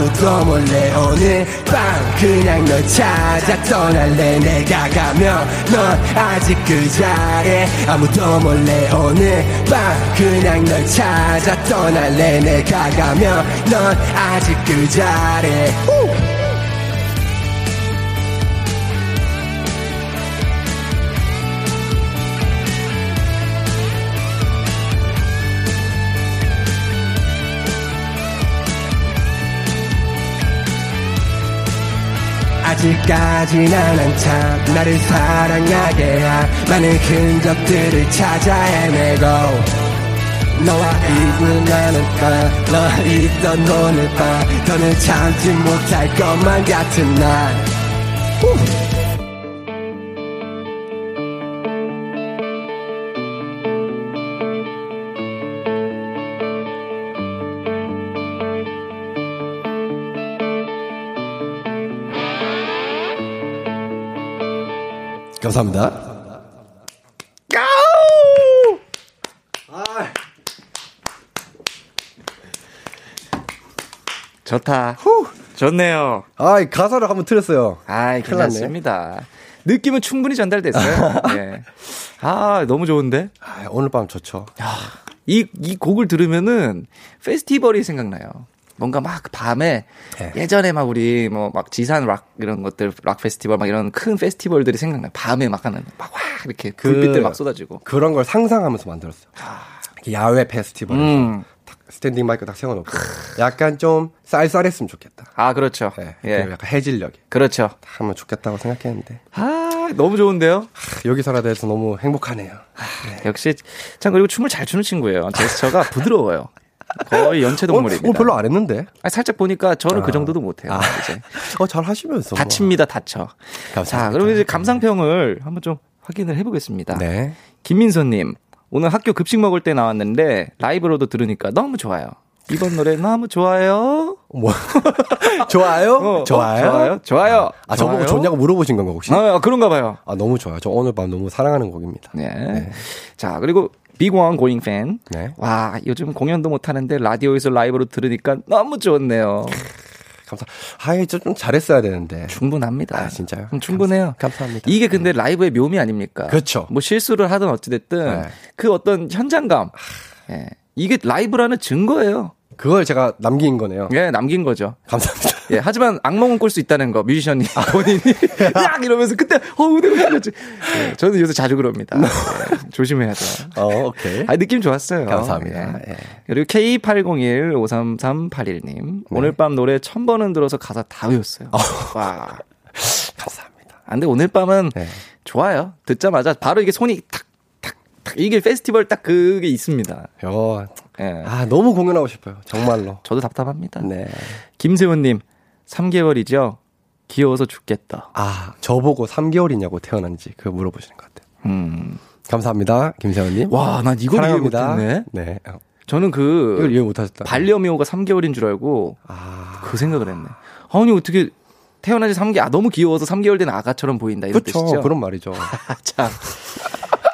아무도 몰래 오늘 밤. 그냥 널 찾아 떠날래. 내가 가면 넌 아직 그 자리에 아무도 몰래 오늘 밤. 그냥 널 찾아 떠날래. 내가 가면 넌 아직 그 자리에 아직까지 나는 참 나를 사랑하게 하 많은 흔적들을 찾아 헤매고. 너와 있는 나는 밤 너와 있던 오늘 밤. 더는 참지 못할 것만 같은 날. 후! 감사합니다. 좋다. 좋네요. 아, 가사를 한번 틀었어요. 났네. 괜찮습니다. 느낌은 충분히 전달됐어요. 예. 아, 너무 좋은데? 아, 오늘 밤 좋죠. 이, 이 곡을 들으면은 페스티벌이 생각나요. 뭔가 막 밤에 네. 예전에 막 우리 뭐 막 지산 락 이런 것들 락 페스티벌 막 이런 큰 페스티벌들이 생각나요. 밤에 막 하는 막 와 이렇게 그- 불빛들 막 쏟아지고. 그런 걸 상상하면서 만들었어요. 이렇게 야외 페스티벌에서 음. 딱 스탠딩 마이크 딱 세워놓고 약간 좀 쌀쌀했으면 좋겠다. 아, 그렇죠. 네, 예. 그리고 약간 해질녘에 그렇죠. 하면 좋겠다고 생각했는데 아, 너무 좋은데요? 하, 여기서라 돼서 너무 행복하네요. 역시 참 그리고 춤을 잘 추는 친구예요. 제스처가 부드러워요. 거의 연체 동물입니다. 어, 별로 안 했는데. 아, 살짝 보니까 저는 그 아. 정도도 못해요. 아. 이제 어, 잘 하시면서. 뭐. 다칩니다, 다쳐. 감사합니다. 자, 그럼 이제 감상평을 한번 좀 확인을 해보겠습니다. 네. 김민서님, 오늘 학교 급식 먹을 때 나왔는데 라이브로도 들으니까 너무 좋아요. 이번 노래 너무 좋아요. 뭐 좋아요? 어, 어, 좋아요? 좋아요? 좋아요. 아, 저보고 좋아요? 좋냐고 물어보신 건가 혹시? 아, 그런가 봐요. 아, 너무 좋아요. 저 오늘 밤 너무 사랑하는 곡입니다. 네. 자, 그리고 빅원 고잉 팬. 네. 와, 요즘 공연도 못 하는데 라디오에서 라이브로 들으니까 너무 좋네요. 감사. 아이, 좀, 좀 잘했어야 되는데. 충분합니다. 아, 진짜요? 음, 충분해요. 감사- 감사 합니다. 이게 근데 라이브의 묘미 아닙니까? 그렇죠. 뭐 실수를 하든 어찌됐든 네. 그 어떤 현장감. 예. 이게 라이브라는 증거예요. 그걸 제가 남긴 거네요. 예, 남긴 거죠. 감사합니다. 예, 하지만 악몽은 꿀 수 있다는 거, 뮤지션이 본인이 약 이러면서 그때 어 내가 틀렸지. 예, 저는 요새 자주 그럽니다. 예, 조심해야죠. 어, 오케이. 아, 느낌 좋았어요. 감사합니다. 예. 예. 그리고 K80153381님. 오늘 밤 노래 천 번은 들어서 가사 다 외웠어요. 와. 감사합니다. 아, 근데 오늘 밤은 네. 좋아요. 듣자마자 바로 이게 손이 탁. 이게 페스티벌 딱 그게 있습니다. 요, 예. 아, 너무 공연하고 싶어요. 정말로. 저도 답답합니다. 네. 김세훈님, 3개월이죠? 귀여워서 죽겠다. 아, 저보고 3개월이냐고 태어난지 그거 물어보시는 것 같아요. 음. 감사합니다. 김세원님. 와, 난 이걸 이해. 못했네. 네. 어, 저는 이걸 그, 이해 못하셨다. 반려묘가 3개월인 줄 알고, 아, 그 생각을 했네. 아니, 어떻게, 태어난 지 3개, 아, 너무 귀여워서 3개월 된 아가처럼 보인다. 이런 그쵸. 뜻이죠? 그런 말이죠. 아, 참.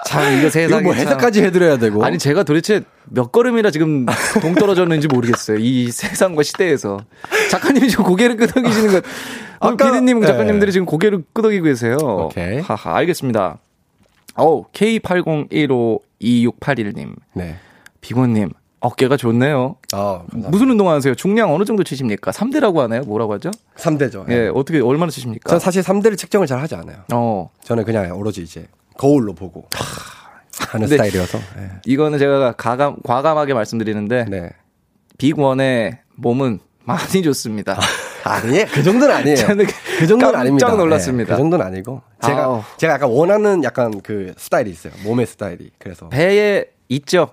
참, 이거 세상에. 뭐 참. 해석까지 해드려야 되고. 아니 제가 도대체 몇 걸음이나 지금 동떨어졌는지 모르겠어요. 이 세상과 시대에서 작가님이 지금 고개를 끄덕이시는 것. 아, 아까- 피디님 네. 작가님들이 지금 고개를 끄덕이고 계세요. 오케이. 하하 알겠습니다. 어 K80152681님 네. 비건님 어깨가 좋네요. 아. 무슨 운동 하세요? 중량 어느 정도 치십니까? 3대라고 하나요? 뭐라고 하죠? 3대죠. 예, 어떻게 얼마나 치십니까? 전 사실 3대를 측정을 잘 하지 않아요. 어 저는 그냥 오로지 이제 거울로 보고 하는 근데- 스타일이어서. 예. 이거는 제가 가감 과감하게 말씀드리는데 네. 빅원의 몸은 많이 좋습니다. 아니, 그 정도는 아니에요. 저는 그 정도는 깜짝 아닙니다. 놀랐습니다. 네, 그 정도는 아니고. 제가, 아우. 제가 약간 원하는 약간 그 스타일이 있어요. 몸의 스타일이. 그래서. 배에 있죠.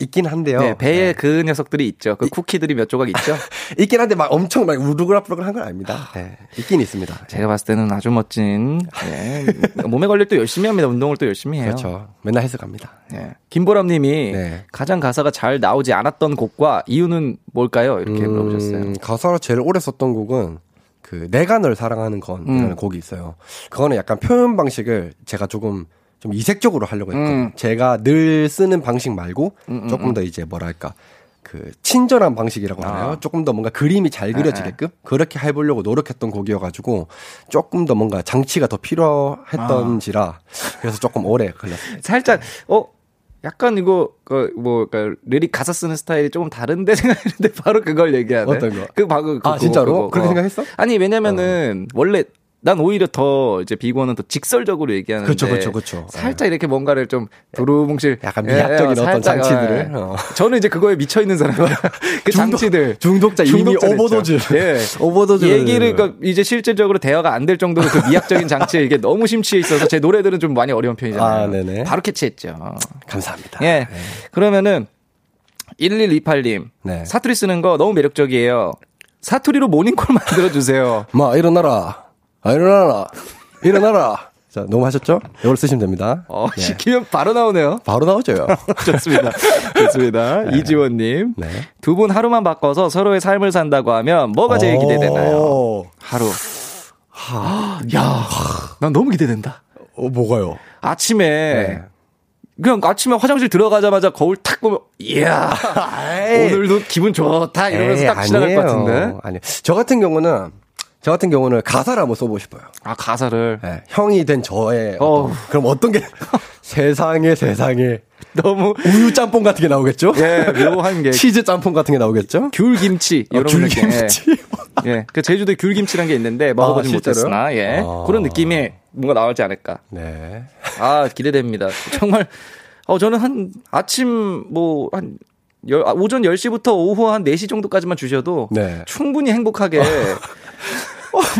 있긴 한데요. 네, 배에 네. 그 녀석들이 있죠. 그 쿠키들이 몇 조각 있죠. 있긴 한데 막 엄청 막 우르그락부르그한 건 아닙니다. 네. 있긴 있습니다. 제가 봤을 때는 아주 멋진. 예. 몸에 관리 또 열심히 합니다. 운동을 또 열심히 해요. 그렇죠. 맨날 갑니다. 예. 김보람님이 네. 가장 가사가 잘 나오지 않았던 곡과 이유는 뭘까요? 이렇게 물어보셨어요. 음, 가사로 제일 오래 썼던 곡은 그 내가 널 사랑하는 건이라는 음. 곡이 있어요. 그거는 약간 표현 방식을 제가 조금 좀 이색적으로 하려고 했거든요. 음. 제가 늘 쓰는 방식 말고 조금 더 이제 뭐랄까 그 친절한 방식이라고 하나요? 아. 조금 더 뭔가 그림이 잘 그려지게끔 그렇게 해보려고 노력했던 곡이어가지고 조금 더 뭔가 장치가 더 필요했던지라 그래서 조금 오래 걸렸어요. 살짝 어 약간 이거 그뭐 그러니까 lyric 가사 쓰는 스타일이 조금 다른데 생각했는데 바로 그걸 얘기하네. 어떤 거? 그 방금 아, 진짜로? 그렇게 생각했어? 아니 왜냐면은 원래 난 오히려 더 이제 비건은 더 직설적으로 얘기하는데 그쵸, 그쵸, 그쵸. 살짝 이렇게 뭔가를 좀 두루뭉실 약간 미학적인 어떤 살짝, 장치들을, 예. 어. 저는 이제 그거에 미쳐 있는 사람이야. 그 중독- 장치들 중독자 이미 오버도즈. 예. 오버도즈를- 얘기를 그러니까 이제 실질적으로 대화가 안 될 정도로 그 미학적인 장치에 이게 너무 심취해 있어서 제 노래들은 좀 많이 어려운 편이잖아요. 아, 네네. 바로 캐치했죠. 감사합니다. 예. 그러면은 1128님 네. 사투리 쓰는 거 너무 매력적이에요. 사투리로 모닝콜 만들어 주세요. 마 일어나라. 아, 일어나라. 일어나라. 자, 너무 하셨죠? 이걸 쓰시면 됩니다. 어, 네. 시키면 바로 나오네요. 바로 나오죠. 좋습니다. 좋습니다. 이지원님. 네. 두분 하루만 바꿔서 서로의 삶을 산다고 하면 뭐가 제일 기대되나요? 오. 하루. 야, 난 너무 기대된다. 어, 뭐가요? 아침에 네. 그냥 아침에 화장실 들어가자마자 거울 탁 보면 이야 오늘도 기분 좋다 이러면서 에이, 딱 지나갈 것 같은데. 아니요. 저 같은 경우는 저 같은 경우는 가사를 한번 써보고 싶어요. 아 가사를 네, 형이 된 저의 어떤-. 그럼 어떤 게 세상에 세상에 너무 우유 짬뽕 같은 게 나오겠죠? 예 묘한 게 치즈 짬뽕 같은 게 나오겠죠? 귤김치 아, 이런 느낌. 귤김치. 예, 예. 그 제주도에 귤김치란 게 있는데 먹어보지 아? 못했으나 예 아. 그런 느낌이 뭔가 나오지 않을까. 네. 아 기대됩니다. 정말 어 저는 한 아침 뭐한 오전 10시부터 오후 한 4시 정도까지만 주셔도 네. 충분히 행복하게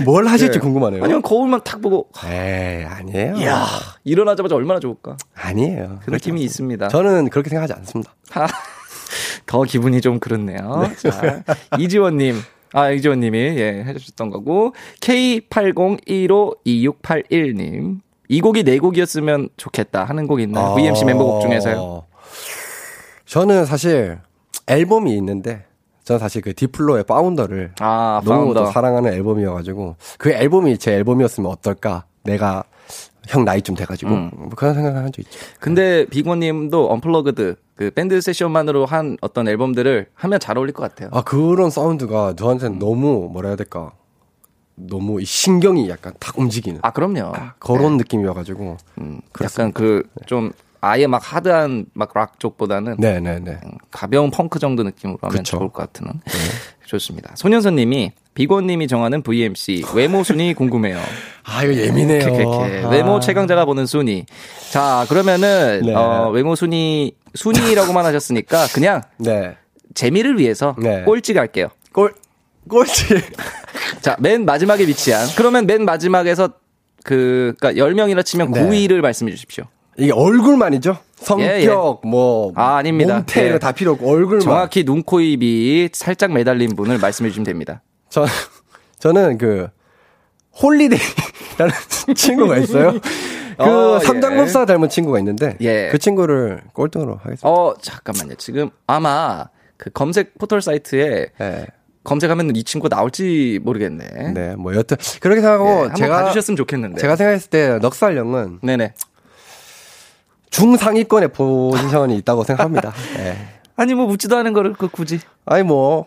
뭘 하실지 예. 궁금하네요. 아니면 거울만 탁 보고 에이, 아니에요. 이야 일어나자마자 얼마나 좋을까 아니에요. 그 느낌이 있습니다. 저는 그렇게 생각하지 않습니다. 하, 더 기분이 좀 그렇네요. 자, 이지원님. 아, 이지원님이, 예, 해주셨던 거고. K80152681님. 이 곡이 네 곡이었으면 좋겠다 하는 곡 있나요? VMC 멤버곡 중에서요. 어. 저는 사실 앨범이 있는데 저는 사실 그 딥플로의 Founder를 아, 너무 Founder. 또 사랑하는 앨범이어가지고 그 앨범이 제 앨범이었으면 어떨까 내가 형 나이 좀 돼가지고 음. 뭐 그런 생각을 한 적 있죠. 근데 빅원님도 unplugged 그 밴드 세션만으로 한 어떤 앨범들을 하면 잘 어울릴 것 같아요. 아 그런 사운드가 저한테는 너무 뭐라 해야 될까 너무 이 신경이 약간 탁 움직이는 아 그럼요. 그런 느낌이어가지고 음, 약간 그 좀 아예 막 하드한 막 락 쪽보다는 네네네 음, 가벼운 펑크 정도 느낌으로 하면 그쵸. 좋을 것 같은. 좋습니다. 소년선님이 비고님이 정하는 VMC 외모 순위 궁금해요. 아 이거 예민해요. 케케케. 아. 외모 최강자가 보는 순위. 자 그러면은 네. 어, 외모 순위 순위라고만 하셨으니까 그냥 네. 재미를 위해서 네. 꼴찌 갈게요. 꼴 꼴찌. 자, 맨 마지막에 위치한. 그러면 맨 마지막에서 그, 그니까 10명이라 치면 네. 9위를 말씀해 주십시오. 이게 얼굴만이죠? 성격, 예, 예. 뭐. 아, 아닙니다. 몸태 예. 다 필요 없고 얼굴만. 정확히 눈, 코, 입 이 살짝 매달린 분을 말씀해 주시면 됩니다. 저, 저는 그, 홀리데이라는 친구가 있어요. 그 어, 예. 삼장법사 닮은 친구가 있는데. 예. 그 친구를 꼴등으로 하겠습니다. 어, 잠깐만요. 지금 아마 그 검색 포털 사이트에 네. 검색하면 이 친구 나올지 모르겠네. 네, 뭐 여튼 그렇게 예, 생각하고 한번 제가 봐주셨으면 좋겠는데. 제가 생각했을 때 넉살 형은 네네. 중상위권의 포지션이 있다고 생각합니다. 예. 아니 뭐 묻지도 않은 거를 그 굳이. 아니 뭐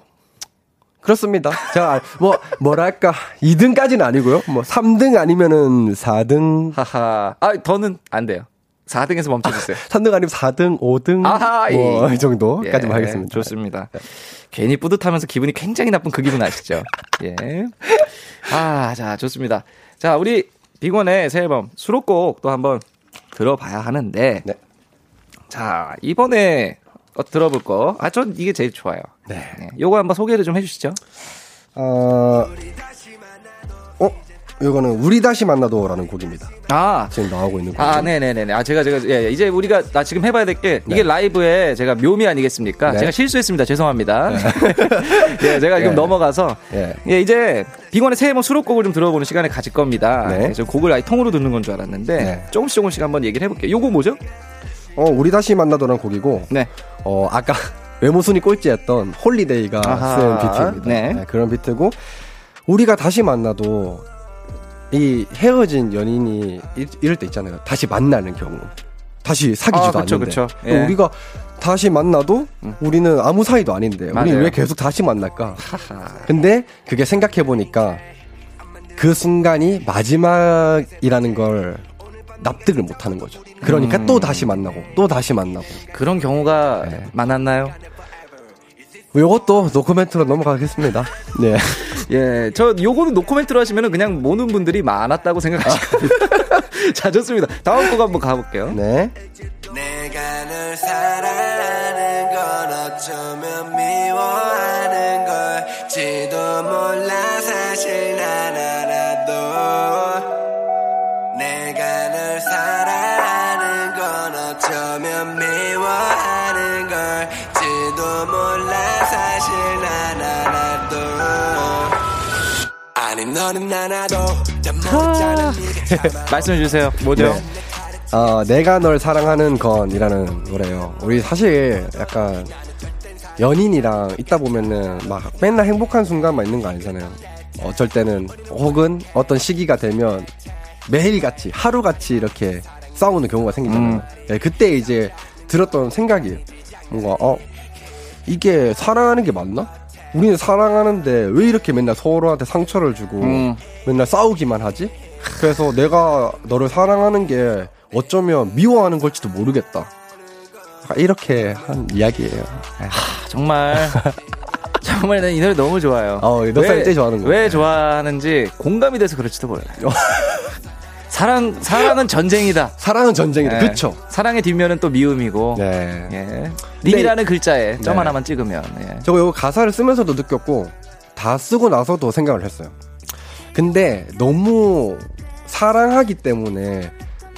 그렇습니다. 제가 뭐 뭐랄까 2등까지는 아니고요. 뭐 3등 아니면은 4등, 하하. 아, 더는 안 돼요. 4등에서 멈춰주세요. 3등 아니면 4등, 5등 아하, 뭐 예. 이 정도까지만 예, 하겠습니다. 좋습니다. 괜히 뿌듯하면서 기분이 굉장히 나쁜 그 기분 아시죠? 예. 아, 자, 좋습니다. 자, 우리 비건의 새 앨범 수록곡 또 한번 들어봐야 하는데. 네. 자, 이번에 어, 들어볼 거. 아, 전 이게 제일 좋아요. 네. 요거 한번 소개를 좀 해주시죠. 어, 어, 이거는 우리 다시 만나도라는 곡입니다. 아, 지금 나오고 있는 곡. 아, 네네네. 아, 제가, 제가, 예, 예. 이제 우리가, 나 지금 해봐야 될 게, 이게 네. 라이브에 제가 묘미 아니겠습니까? 네. 제가 실수했습니다. 죄송합니다. 예, 제가 지금 예. 넘어가서, 예. 예, 이제, 빅원의 새해 뭐 수록곡을 좀 들어보는 시간을 가질 겁니다. 네. 예, 저 곡을 아예 통으로 듣는 건 줄 알았는데, 네. 조금씩 조금씩 한번 얘기를 해볼게요. 요거 뭐죠? 어, 우리 다시 만나도라는 곡이고, 네. 어, 아까 외모 순위 꼴찌였던 Holyday가 아하, 쓴 비트입니다. 네. 그런 비트고, 우리가 다시 만나도, 이 헤어진 연인이 이- 이럴 때 있잖아요. 다시 만나는 경우. 다시 사귀지도 아, 그쵸, 않는데. 그쵸. 또 예. 음. 우리가 다시 만나도 우리는 아무 사이도 아닌데. 우리는 맞아요. 왜 계속 다시 만날까? 근데 그게 생각해 보니까 그 순간이 마지막이라는 걸 납득을 못 하는 거죠. 그러니까 음. 또 다시 만나고, 또 다시 만나고. 그런 경우가 네. 많았나요? 이것도 노코멘트로 넘어가겠습니다. 네. 예, 저 요거는 노코멘트로 하시면은 그냥 모는 분들이 많았다고 생각하시거든요. 자, 좋습니다. 다음 곡 한번 가볼게요. 네. 내가 널 사랑하는 건 어쩌면 미워하는 걸지도 몰라 사실 네가 말씀해 주세요. 뭐죠? 네. 어, 내가 널 사랑하는 건이라는 노래요. 우리 사실 약간 연인이랑 있다 보면은 막 맨날 행복한 순간만 있는 거 아니잖아요. 어쩔 때는 혹은 어떤 시기가 되면 매일같이 하루같이 이렇게 싸우는 경우가 생기잖아요. 음. 네, 그때 이제 들었던 생각이 뭔가 어 이게 사랑하는 게 맞나? 우리는 사랑하는데 왜 이렇게 맨날 서로한테 상처를 주고 음. 맨날 싸우기만 하지? 그래서 내가 너를 사랑하는 게 어쩌면 미워하는 걸지도 모르겠다. 이렇게 한 이야기예요. 아, 정말 정말 난이 노래 너무 좋아요. 어, 몇 살이 제일 좋아하는 왜 거예요? 좋아하는지 공감이 돼서 그럴지도 몰라요. 사랑 사랑은 전쟁이다. 사랑은 전쟁이다. 예. 그쵸? 사랑의 뒷면은 또 미움이고. 네. 예. 님이라는 글자에 점 네. 하나만 찍으면. 예. 저거 이거 가사를 쓰면서도 느꼈고 다 쓰고 나서도 생각을 했어요. 근데 너무 사랑하기 때문에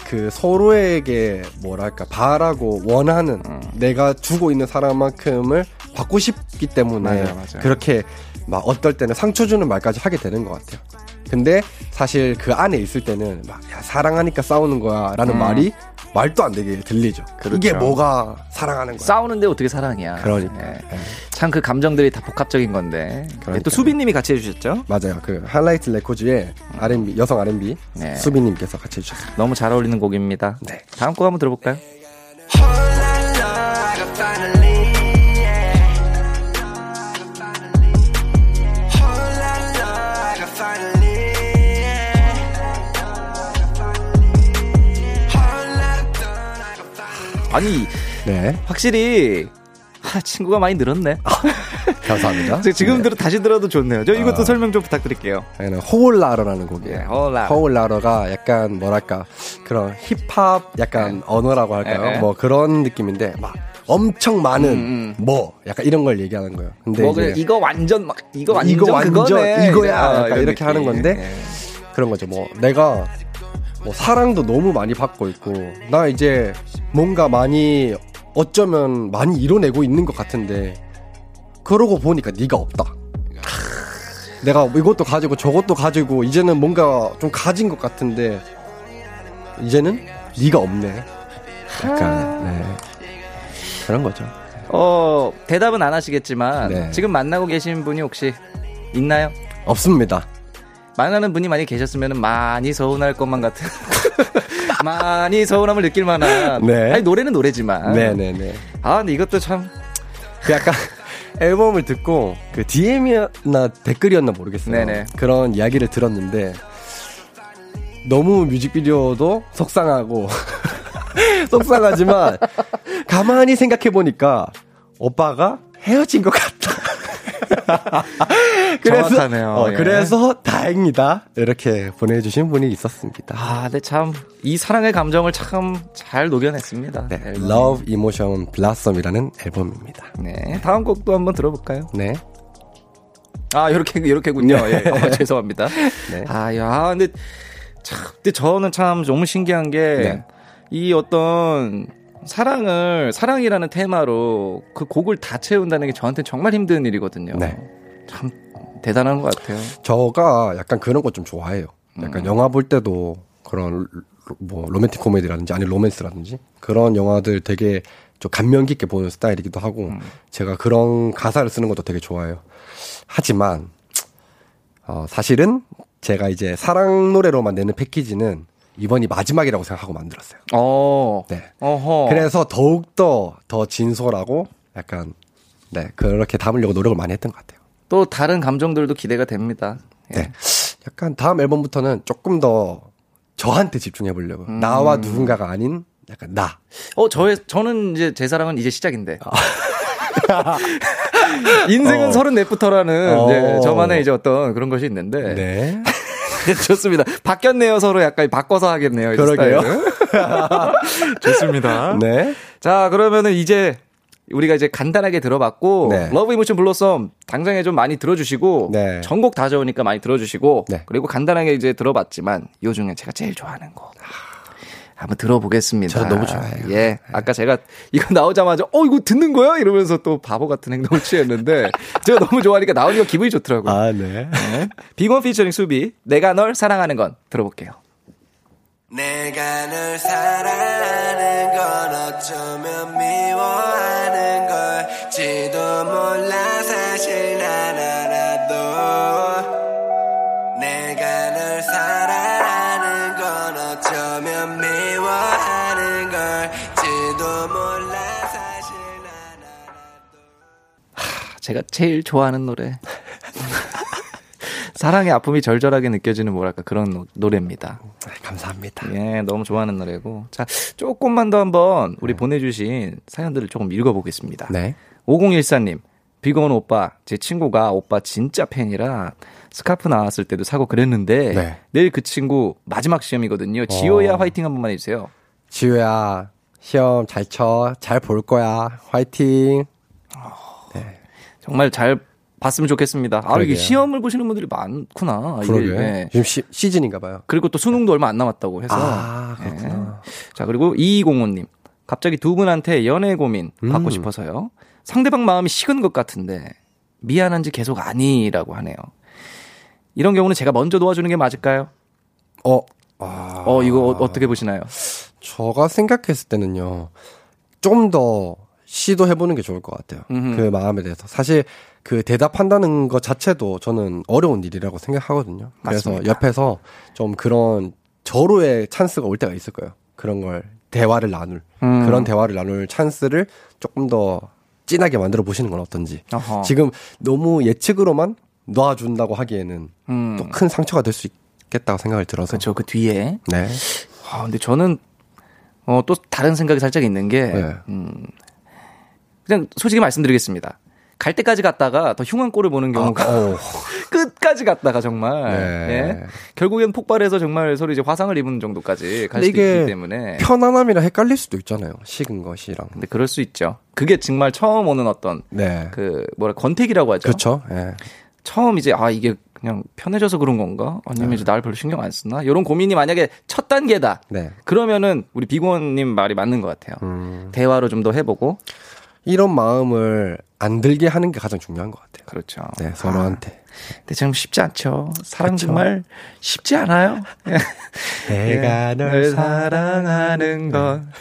그 서로에게 뭐랄까 바라고 원하는 음. 내가 주고 있는 사랑만큼을 받고 싶기 때문에 맞아요, 맞아요. 그렇게 막 어떨 때는 상처 주는 말까지 하게 되는 것 같아요. 근데 사실 그 안에 있을 때는 막 야, 사랑하니까 싸우는 거야라는 음. 말이 말도 안 되게 들리죠. 그렇죠. 이게 뭐가 사랑하는 거야. 싸우는데 어떻게 사랑이야. 그러니까. 예. 예. 참그 감정들이 다 복합적인 건데. 그러니까요. 또 수빈님이 같이 해주셨죠? 맞아요. 그 하이라이트 레코즈의 R&B 여성 R&B 네. 수빈님께서 같이 해주셨어요. 너무 잘 어울리는 곡입니다. 네. 다음 곡 한번 들어볼까요? 아니 네, 확실히 아, 친구가 많이 늘었네. 감사합니다. 저 지금 네. 들어 다시 들어도 좋네요. 저 이것도 아. 설명 좀 부탁드릴게요. 얘는 호울라러라는 곡이에요. 예, 호울라러. 호울라러가 약간 뭐랄까 그런 힙합 약간 언어라고 할까요? 예, 예. 뭐 그런 느낌인데 막 엄청 많은 음, 뭐 약간 이런 걸 얘기하는 거예요. 근데 뭐 그냥 이거 완전 막 이거 완전 이거 완전 그거네. 이거야. 아, 이런 이렇게 하는 느낌. 건데 예. 그런 거죠. 뭐 내가 뭐 사랑도 너무 많이 받고 있고 나 이제 뭔가 많이 어쩌면 많이 이뤄내고 있는 것 같은데 그러고 보니까 네가 없다. 내가 이것도 가지고 저것도 가지고 이제는 뭔가 좀 가진 것 같은데 이제는 네가 없네. 약간 네. 그런 거죠. 어 대답은 안 하시겠지만 네. 지금 만나고 계신 분이 혹시 있나요? 없습니다. 만나는 분이 많이 계셨으면 많이 서운할 것만 같은 많이 서운함을 느낄 만한 네. 아니 노래는 노래지만 네네네. 아 근데 이것도 참그 약간 앨범을 듣고 그 DM이었나 댓글이었나 모르겠어요. 네네. 그런 이야기를 들었는데 너무 뮤직비디오도 속상하고 속상하지만 가만히 생각해 보니까 오빠가 헤어진 것 같다. 정확하네요. 어, 예. 그래서 다행이다 이렇게 보내주신 분이 있었습니다. 아, 근데 참이 사랑의 감정을 참 잘 녹여냈습니다. 네, 앨범이. Love Emotion Blossom이라는 앨범입니다. 네, 다음 곡도 한번 들어볼까요? 네, 아, 이렇게 이렇게군요. 예, 어, 죄송합니다. 네. 아, 야, 근데 참, 근데 저는 참 너무 신기한 게이 네. 어떤 사랑을 사랑이라는 테마로 그 곡을 다 채운다는 게 저한테 정말 힘든 일이거든요. 네. 참 대단한 것 같아요. 저가 약간 그런 거좀 좋아해요. 음. 약간 영화 볼 때도 그런 로- 뭐 로맨틱 코미디라든지 아니 로맨스라든지 그런 영화들 되게 좀 감명 깊게 보는 스타일이기도 하고 음. 제가 그런 가사를 쓰는 것도 되게 좋아해요. 하지만 어 사실은 제가 이제 사랑 노래로만 내는 패키지는 이번이 마지막이라고 생각하고 만들었어요. 어, 네. 어허. 그래서 더욱더 더 진솔하고 약간 네 그렇게 담으려고 노력을 많이 했던 것 같아요. 또 다른 감정들도 기대가 됩니다. 예. 네. 약간 다음 앨범부터는 조금 더 저한테 집중해 보려고. 음. 나와 누군가가 아닌 약간 나. 어, 저의, 저는 이제 제 사랑은 이제 시작인데. 인생은 어. 34부터라는 어. 이제 저만의 이제 어떤 그런 것이 있는데. 네. 좋습니다. 바뀌었네요. 서로 약간 바꿔서 하겠네요. 그러게요. 좋습니다. 네. 자, 그러면은 이제 우리가 이제 간단하게 들어봤고 네. Love Emotion Blossom 당장에 좀 많이 들어주시고 네. 전곡 다 좋으니까 많이 들어주시고 네. 그리고 간단하게 이제 들어봤지만 요 중에 제가 제일 좋아하는 곡 한번 들어보겠습니다. 저 너무 좋아해요. 네. 예, 아까 제가 이거 나오자마자 어 이거 듣는 거야 이러면서 또 바보 같은 행동을 취했는데 제가 너무 좋아하니까 나오니까 기분이 좋더라고요. 아, 네. 네. 비건 피처링 수비 내가 널 사랑하는 건 들어볼게요. 내가 널 사랑하는 건 어쩌면 미워하는 걸지도 몰라 제가 제일 좋아하는 노래. 사랑의 아픔이 절절하게 느껴지는 뭐랄까 그런 노- 노래입니다. 감사합니다. 예, 너무 좋아하는 노래고. 자, 조금만 더 한번 우리 보내주신 사연들을 조금 읽어보겠습니다. 네. 5014님, 빅원 오빠, 제 친구가 오빠 진짜 팬이라 스카프 나왔을 때도 사고 그랬는데 네. 내일 그 친구 마지막 시험이거든요. 지호야 어. 화이팅 한 번만 해주세요. 지우야, 시험 잘 쳐. 잘 볼 거야. 화이팅. 정말 잘 봤으면 좋겠습니다. 아, 이게 그러게요. 시험을 보시는 분들이 많구나. 이게, 그러게. 예. 지금 시, 시즌인가 봐요. 그리고 또 수능도 얼마 안 남았다고 해서. 아, 그렇구나. 예. 자, 그리고 2205님. 갑자기 두 분한테 연애 고민 받고 음. 싶어서요. 상대방 마음이 식은 것 같은데 미안한지 계속 아니라고 하네요. 이런 경우는 제가 먼저 도와주는 게 맞을까요? 어, 아, 어, 이거 어, 어떻게 보시나요? 제가 생각했을 때는요, 좀 더 시도해보는 게 좋을 것 같아요. 음흠. 그 마음에 대해서. 사실 그 대답한다는 것 자체도 저는 어려운 일이라고 생각하거든요. 그래서 맞습니다. 옆에서 좀 그런 저로의 찬스가 올 때가 있을 거예요. 그런 걸 대화를 나눌. 음. 그런 대화를 나눌 찬스를 조금 더 진하게 만들어 보시는 건 어떤지. 어허. 지금 너무 예측으로만 놔준다고 하기에는 음. 또큰 상처가 될 수 있겠다고 생각을 들어서. 그렇죠. 그 뒤에. 네. 아, 근데 저는 어, 또 다른 생각이 살짝 있는 게 네. 음, 그냥 솔직히 말씀드리겠습니다. 갈 때까지 갔다가 더 흉한 꼴을 보는 경우가 어. 끝까지 갔다가 정말 네. 예? 결국엔 폭발해서 정말 서로 이제 화상을 입은 정도까지 갈 수도 있기 때문에 편안함이랑 헷갈릴 수도 있잖아요. 식은 것이랑. 근데 그럴 수 있죠. 그게 정말 처음 오는 어떤 네. 그 뭐라 권태기라고 하죠. 그렇죠. 예. 처음 이제 아 이게 그냥 편해져서 그런 건가? 아니면 네. 이제 날 별로 신경 안 쓰나? 이런 고민이 만약에 첫 단계다. 네. 그러면은 우리 비구원님 말이 맞는 것 같아요. 음. 대화로 좀 더 해보고 이런 마음을 안 들게 하는 게 가장 중요한 것 같아요. 그렇죠. 네, 서로한테. 근데 참 쉽지 않죠. 사랑 그렇죠. 정말 쉽지 않아요. 내가 널 사랑하는 건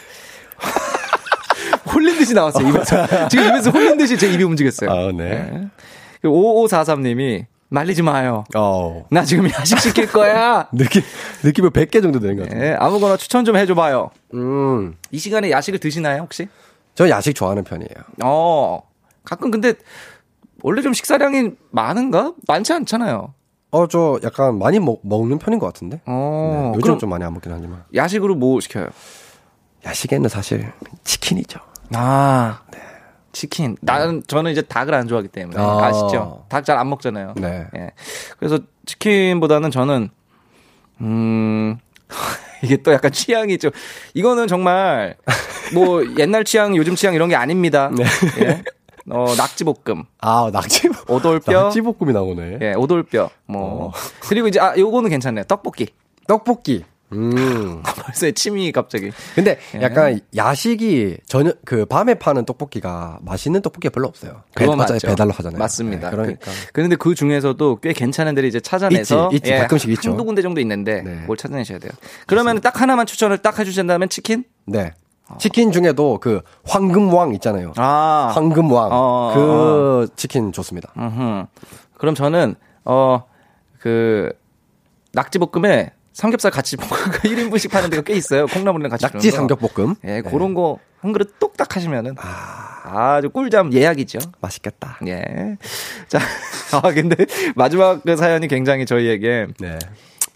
홀린 듯이 나왔어요. 입에서 지금 입에서 홀린 듯이 제 입이 움직였어요. 아, 네. 5543님이 말리지 마요. 어. 나 지금 야식 시킬 거야. 느낌, 느낌이 100개 정도 되는 것 같아요. 네, 아무거나 추천 좀 해줘봐요. 음. 이 시간에 야식을 드시나요 혹시? 저 야식 좋아하는 편이에요. 어 가끔 근데 원래 좀 식사량이 많은가? 많지 않잖아요. 어, 저 약간 많이 먹, 먹는 편인 것 같은데? 어 네, 요즘 좀 많이 안 먹긴 하지만. 야식으로 뭐 시켜요? 야식에는 사실 치킨이죠. 아 치킨. 나는 저는 이제 닭을 안 좋아하기 때문에 아. 아시죠? 닭 잘 안 먹잖아요. 네. 예. 그래서 치킨보다는 저는 음 이게 또 약간 취향이 좀 이거는 정말 뭐 옛날 취향 요즘 취향 이런 게 아닙니다. 네. 예. 어 낙지볶음, 아, 낙지, 오돌뼈, 낙지볶음이 나오네. 예, 오돌뼈. 뭐 어. 그리고 이제 아 요거는 괜찮네요. 떡볶이. 떡볶이. 음. 벌써 침이 갑자기. 근데 예. 약간 야식이 저녁 그 밤에 파는 떡볶이가 맛있는 떡볶이가 별로 없어요. 배, 그건 맞아요. 배달로 하잖아요. 맞습니다. 네, 그러니까 그, 그런데 그 중에서도 꽤 괜찮은 데를 이제 찾아내서 예, 있지, 있지. 가끔씩 있죠. 한두 군데 정도 있는데 네. 뭘 찾아내셔야 돼요. 그러면 딱 하나만 추천을 딱 해주신다면 치킨? 네. 치킨 중에도 그 황금왕 있잖아요. 아, 황금왕 어, 그 치킨 좋습니다. 음흠. 그럼 저는 어 그 낙지볶음에 삼겹살 같이 볶아 1인분씩 파는 데가 꽤 있어요. 콩나물이랑 같이 낙지. 삼겹볶음. 예, 네. 그런 거 한 그릇 뚝딱 하시면은 아, 주 꿀잠 예약이죠. 맛있겠다. 예. 자, 아 근데 마지막 그 사연이 굉장히 저희에게 네.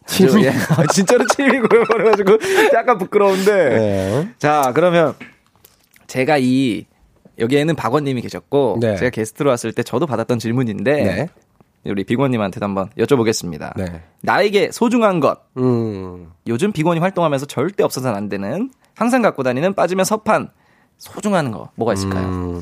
아주, 예, 아, 진짜로 침이 고여버려가지고 약간 부끄러운데. 네. 자, 그러면 제가 이 여기에는 박원님이 계셨고 네. 제가 게스트로 왔을 때 저도 받았던 질문인데 네. 우리 비건님한테도 한번 여쭤보겠습니다. 네. 나에게 소중한 것 음. 요즘 비건이 활동하면서 절대 없어서는 안 되는 항상 갖고 다니는 빠지면 섭한 소중한 거 뭐가 있을까요? 음.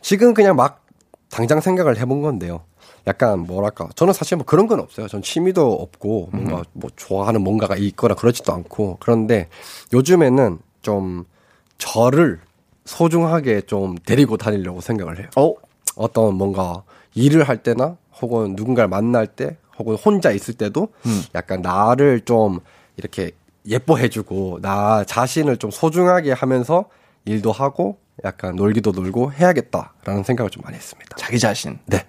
지금 그냥 막 당장 생각을 해본 건데요. 약간 뭐랄까 저는 사실 뭐 그런 건 없어요. 전 취미도 없고 뭔가 뭐 좋아하는 뭔가가 있거나 그러지도 않고 그런데 요즘에는 좀 저를 소중하게 좀 데리고 다니려고 생각을 해요. 어? 어떤 뭔가 일을 할 때나 혹은 누군가를 만날 때 혹은 혼자 있을 때도 약간 나를 좀 이렇게 예뻐해주고 나 자신을 좀 소중하게 하면서 일도 하고 약간 놀기도 놀고 해야겠다라는 생각을 좀 많이 했습니다. 자기 자신. 네.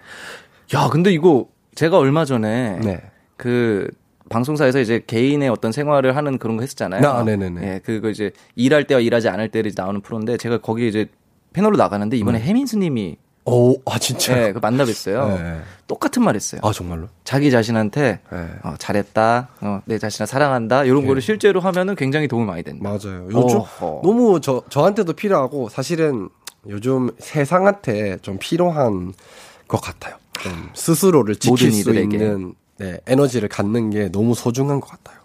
야, 근데 이거 제가 얼마 전에 네. 그 방송사에서 이제 개인의 어떤 생활을 하는 그런 거 했었잖아요. 아, 네네네. 예, 그거 이제 일할 때와 일하지 않을 때를 나오는 프로인데 제가 거기 이제 패널로 나가는데 이번에 혜민스님이 오, 아 진짜. 예, 그 만나뵀어요. 네. 똑같은 말 했어요. 아 정말로? 자기 자신한테 네. 어, 잘했다, 어, 내 자신을 사랑한다 이런 거를 실제로 하면은 굉장히 도움이 많이 된다. 맞아요. 요즘 어허. 너무 저 저한테도 필요하고 사실은 요즘 세상한테 좀 필요한 것 같아요. 좀 스스로를 지킬 수 이들에게. 있는 네, 에너지를 갖는 게 너무 소중한 것 같아요.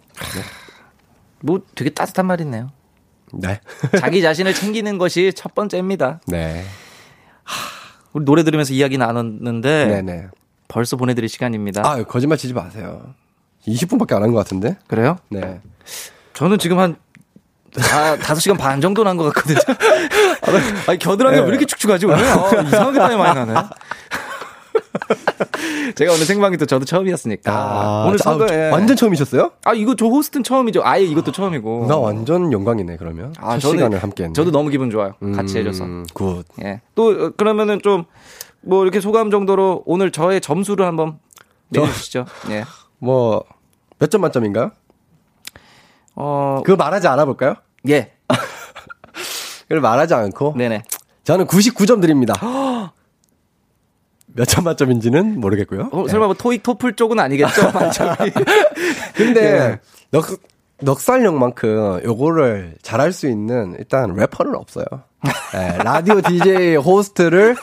뭐 되게 따뜻한 말이네요. 네. 자기 자신을 챙기는 것이 첫 번째입니다. 네. 우리 노래 들으면서 이야기 나눴는데 네네. 벌써 보내드릴 시간입니다. 아 거짓말 치지 마세요. 20분밖에 안 한 것 같은데? 그래요? 네. 저는 지금 한 아, 5시간 반 정도 난 것 같거든요. 아, 아니, 겨드랑이가 왜 이렇게 축축하지, 오늘? 아, 이상하게 땀이 많이 나네. 제가 오늘 생방이 또 저도 처음이었으니까. 오늘 아, 선거, 예. 완전 처음이셨어요? 아, 이거 저 호스트는 처음이죠. 아예 이것도 처음이고. 나 완전 영광이네 그러면. 아, 첫 시간을 함께 했네. 저도 너무 기분 좋아요. 같이 해줘서. 음, good. 예. 또, 어, 그러면은 좀, 뭐, 이렇게 소감 정도로 오늘 저의 점수를 한번 내주시죠. 예. 뭐 몇 점 만점인가요? 어, 그거 말하지 않아 볼까요? 예. 그걸 말하지 않고 네네. 저는 99점 드립니다. 몇 점 만점인지는 모르겠고요. 어, 설마 뭐 토익 토플 쪽은 아니겠죠? 만점이. 근데 예. 넉 넉살형만큼 요거를 잘할 수 있는 일단 래퍼는 없어요. 예, 라디오 DJ 호스트를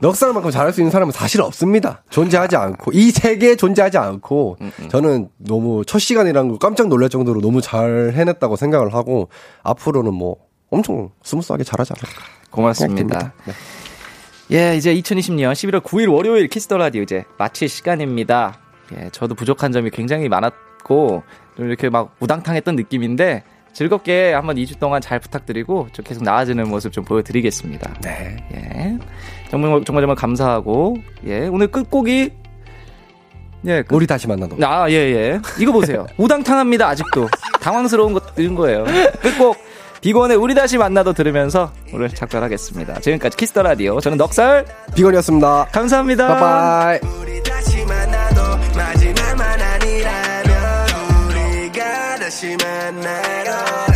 넉살만큼 잘할 수 있는 사람은 사실 없습니다. 존재하지 않고 이 세계에 존재하지 않고 저는 너무 첫 시간이라는 걸 깜짝 놀랄 정도로 너무 잘 해냈다고 생각을 하고 앞으로는 뭐 엄청 스무스하게 잘하지 않을까. 고맙습니다. 네. 예, 이제 2020년 11월 9일 월요일 Kiss the Radio 이제 마칠 시간입니다. 예, 저도 부족한 점이 굉장히 많았고 좀 이렇게 막 우당탕했던 느낌인데 즐겁게 한번 2주 동안 잘 부탁드리고 좀 계속 나아지는 모습 좀 보여드리겠습니다. 네. 예, 정말 정말 정말 감사하고 예, 오늘 끝곡이 예, 끝- 우리 다시 만나도. 아, 예, 예. 이거 보세요. 우당탕합니다, 아직도. 당황스러운 것, 든 거예요. 끝곡, 빅원의 우리 다시 만나도 들으면서 오늘 작별하겠습니다. 지금까지 Kiss the Radio. 저는 넉살. 빅원이었습니다. 감사합니다. 바이바이. 우리 다시 만나도 마지막만 아니라면 우리가 다시 만나요 다시 만나요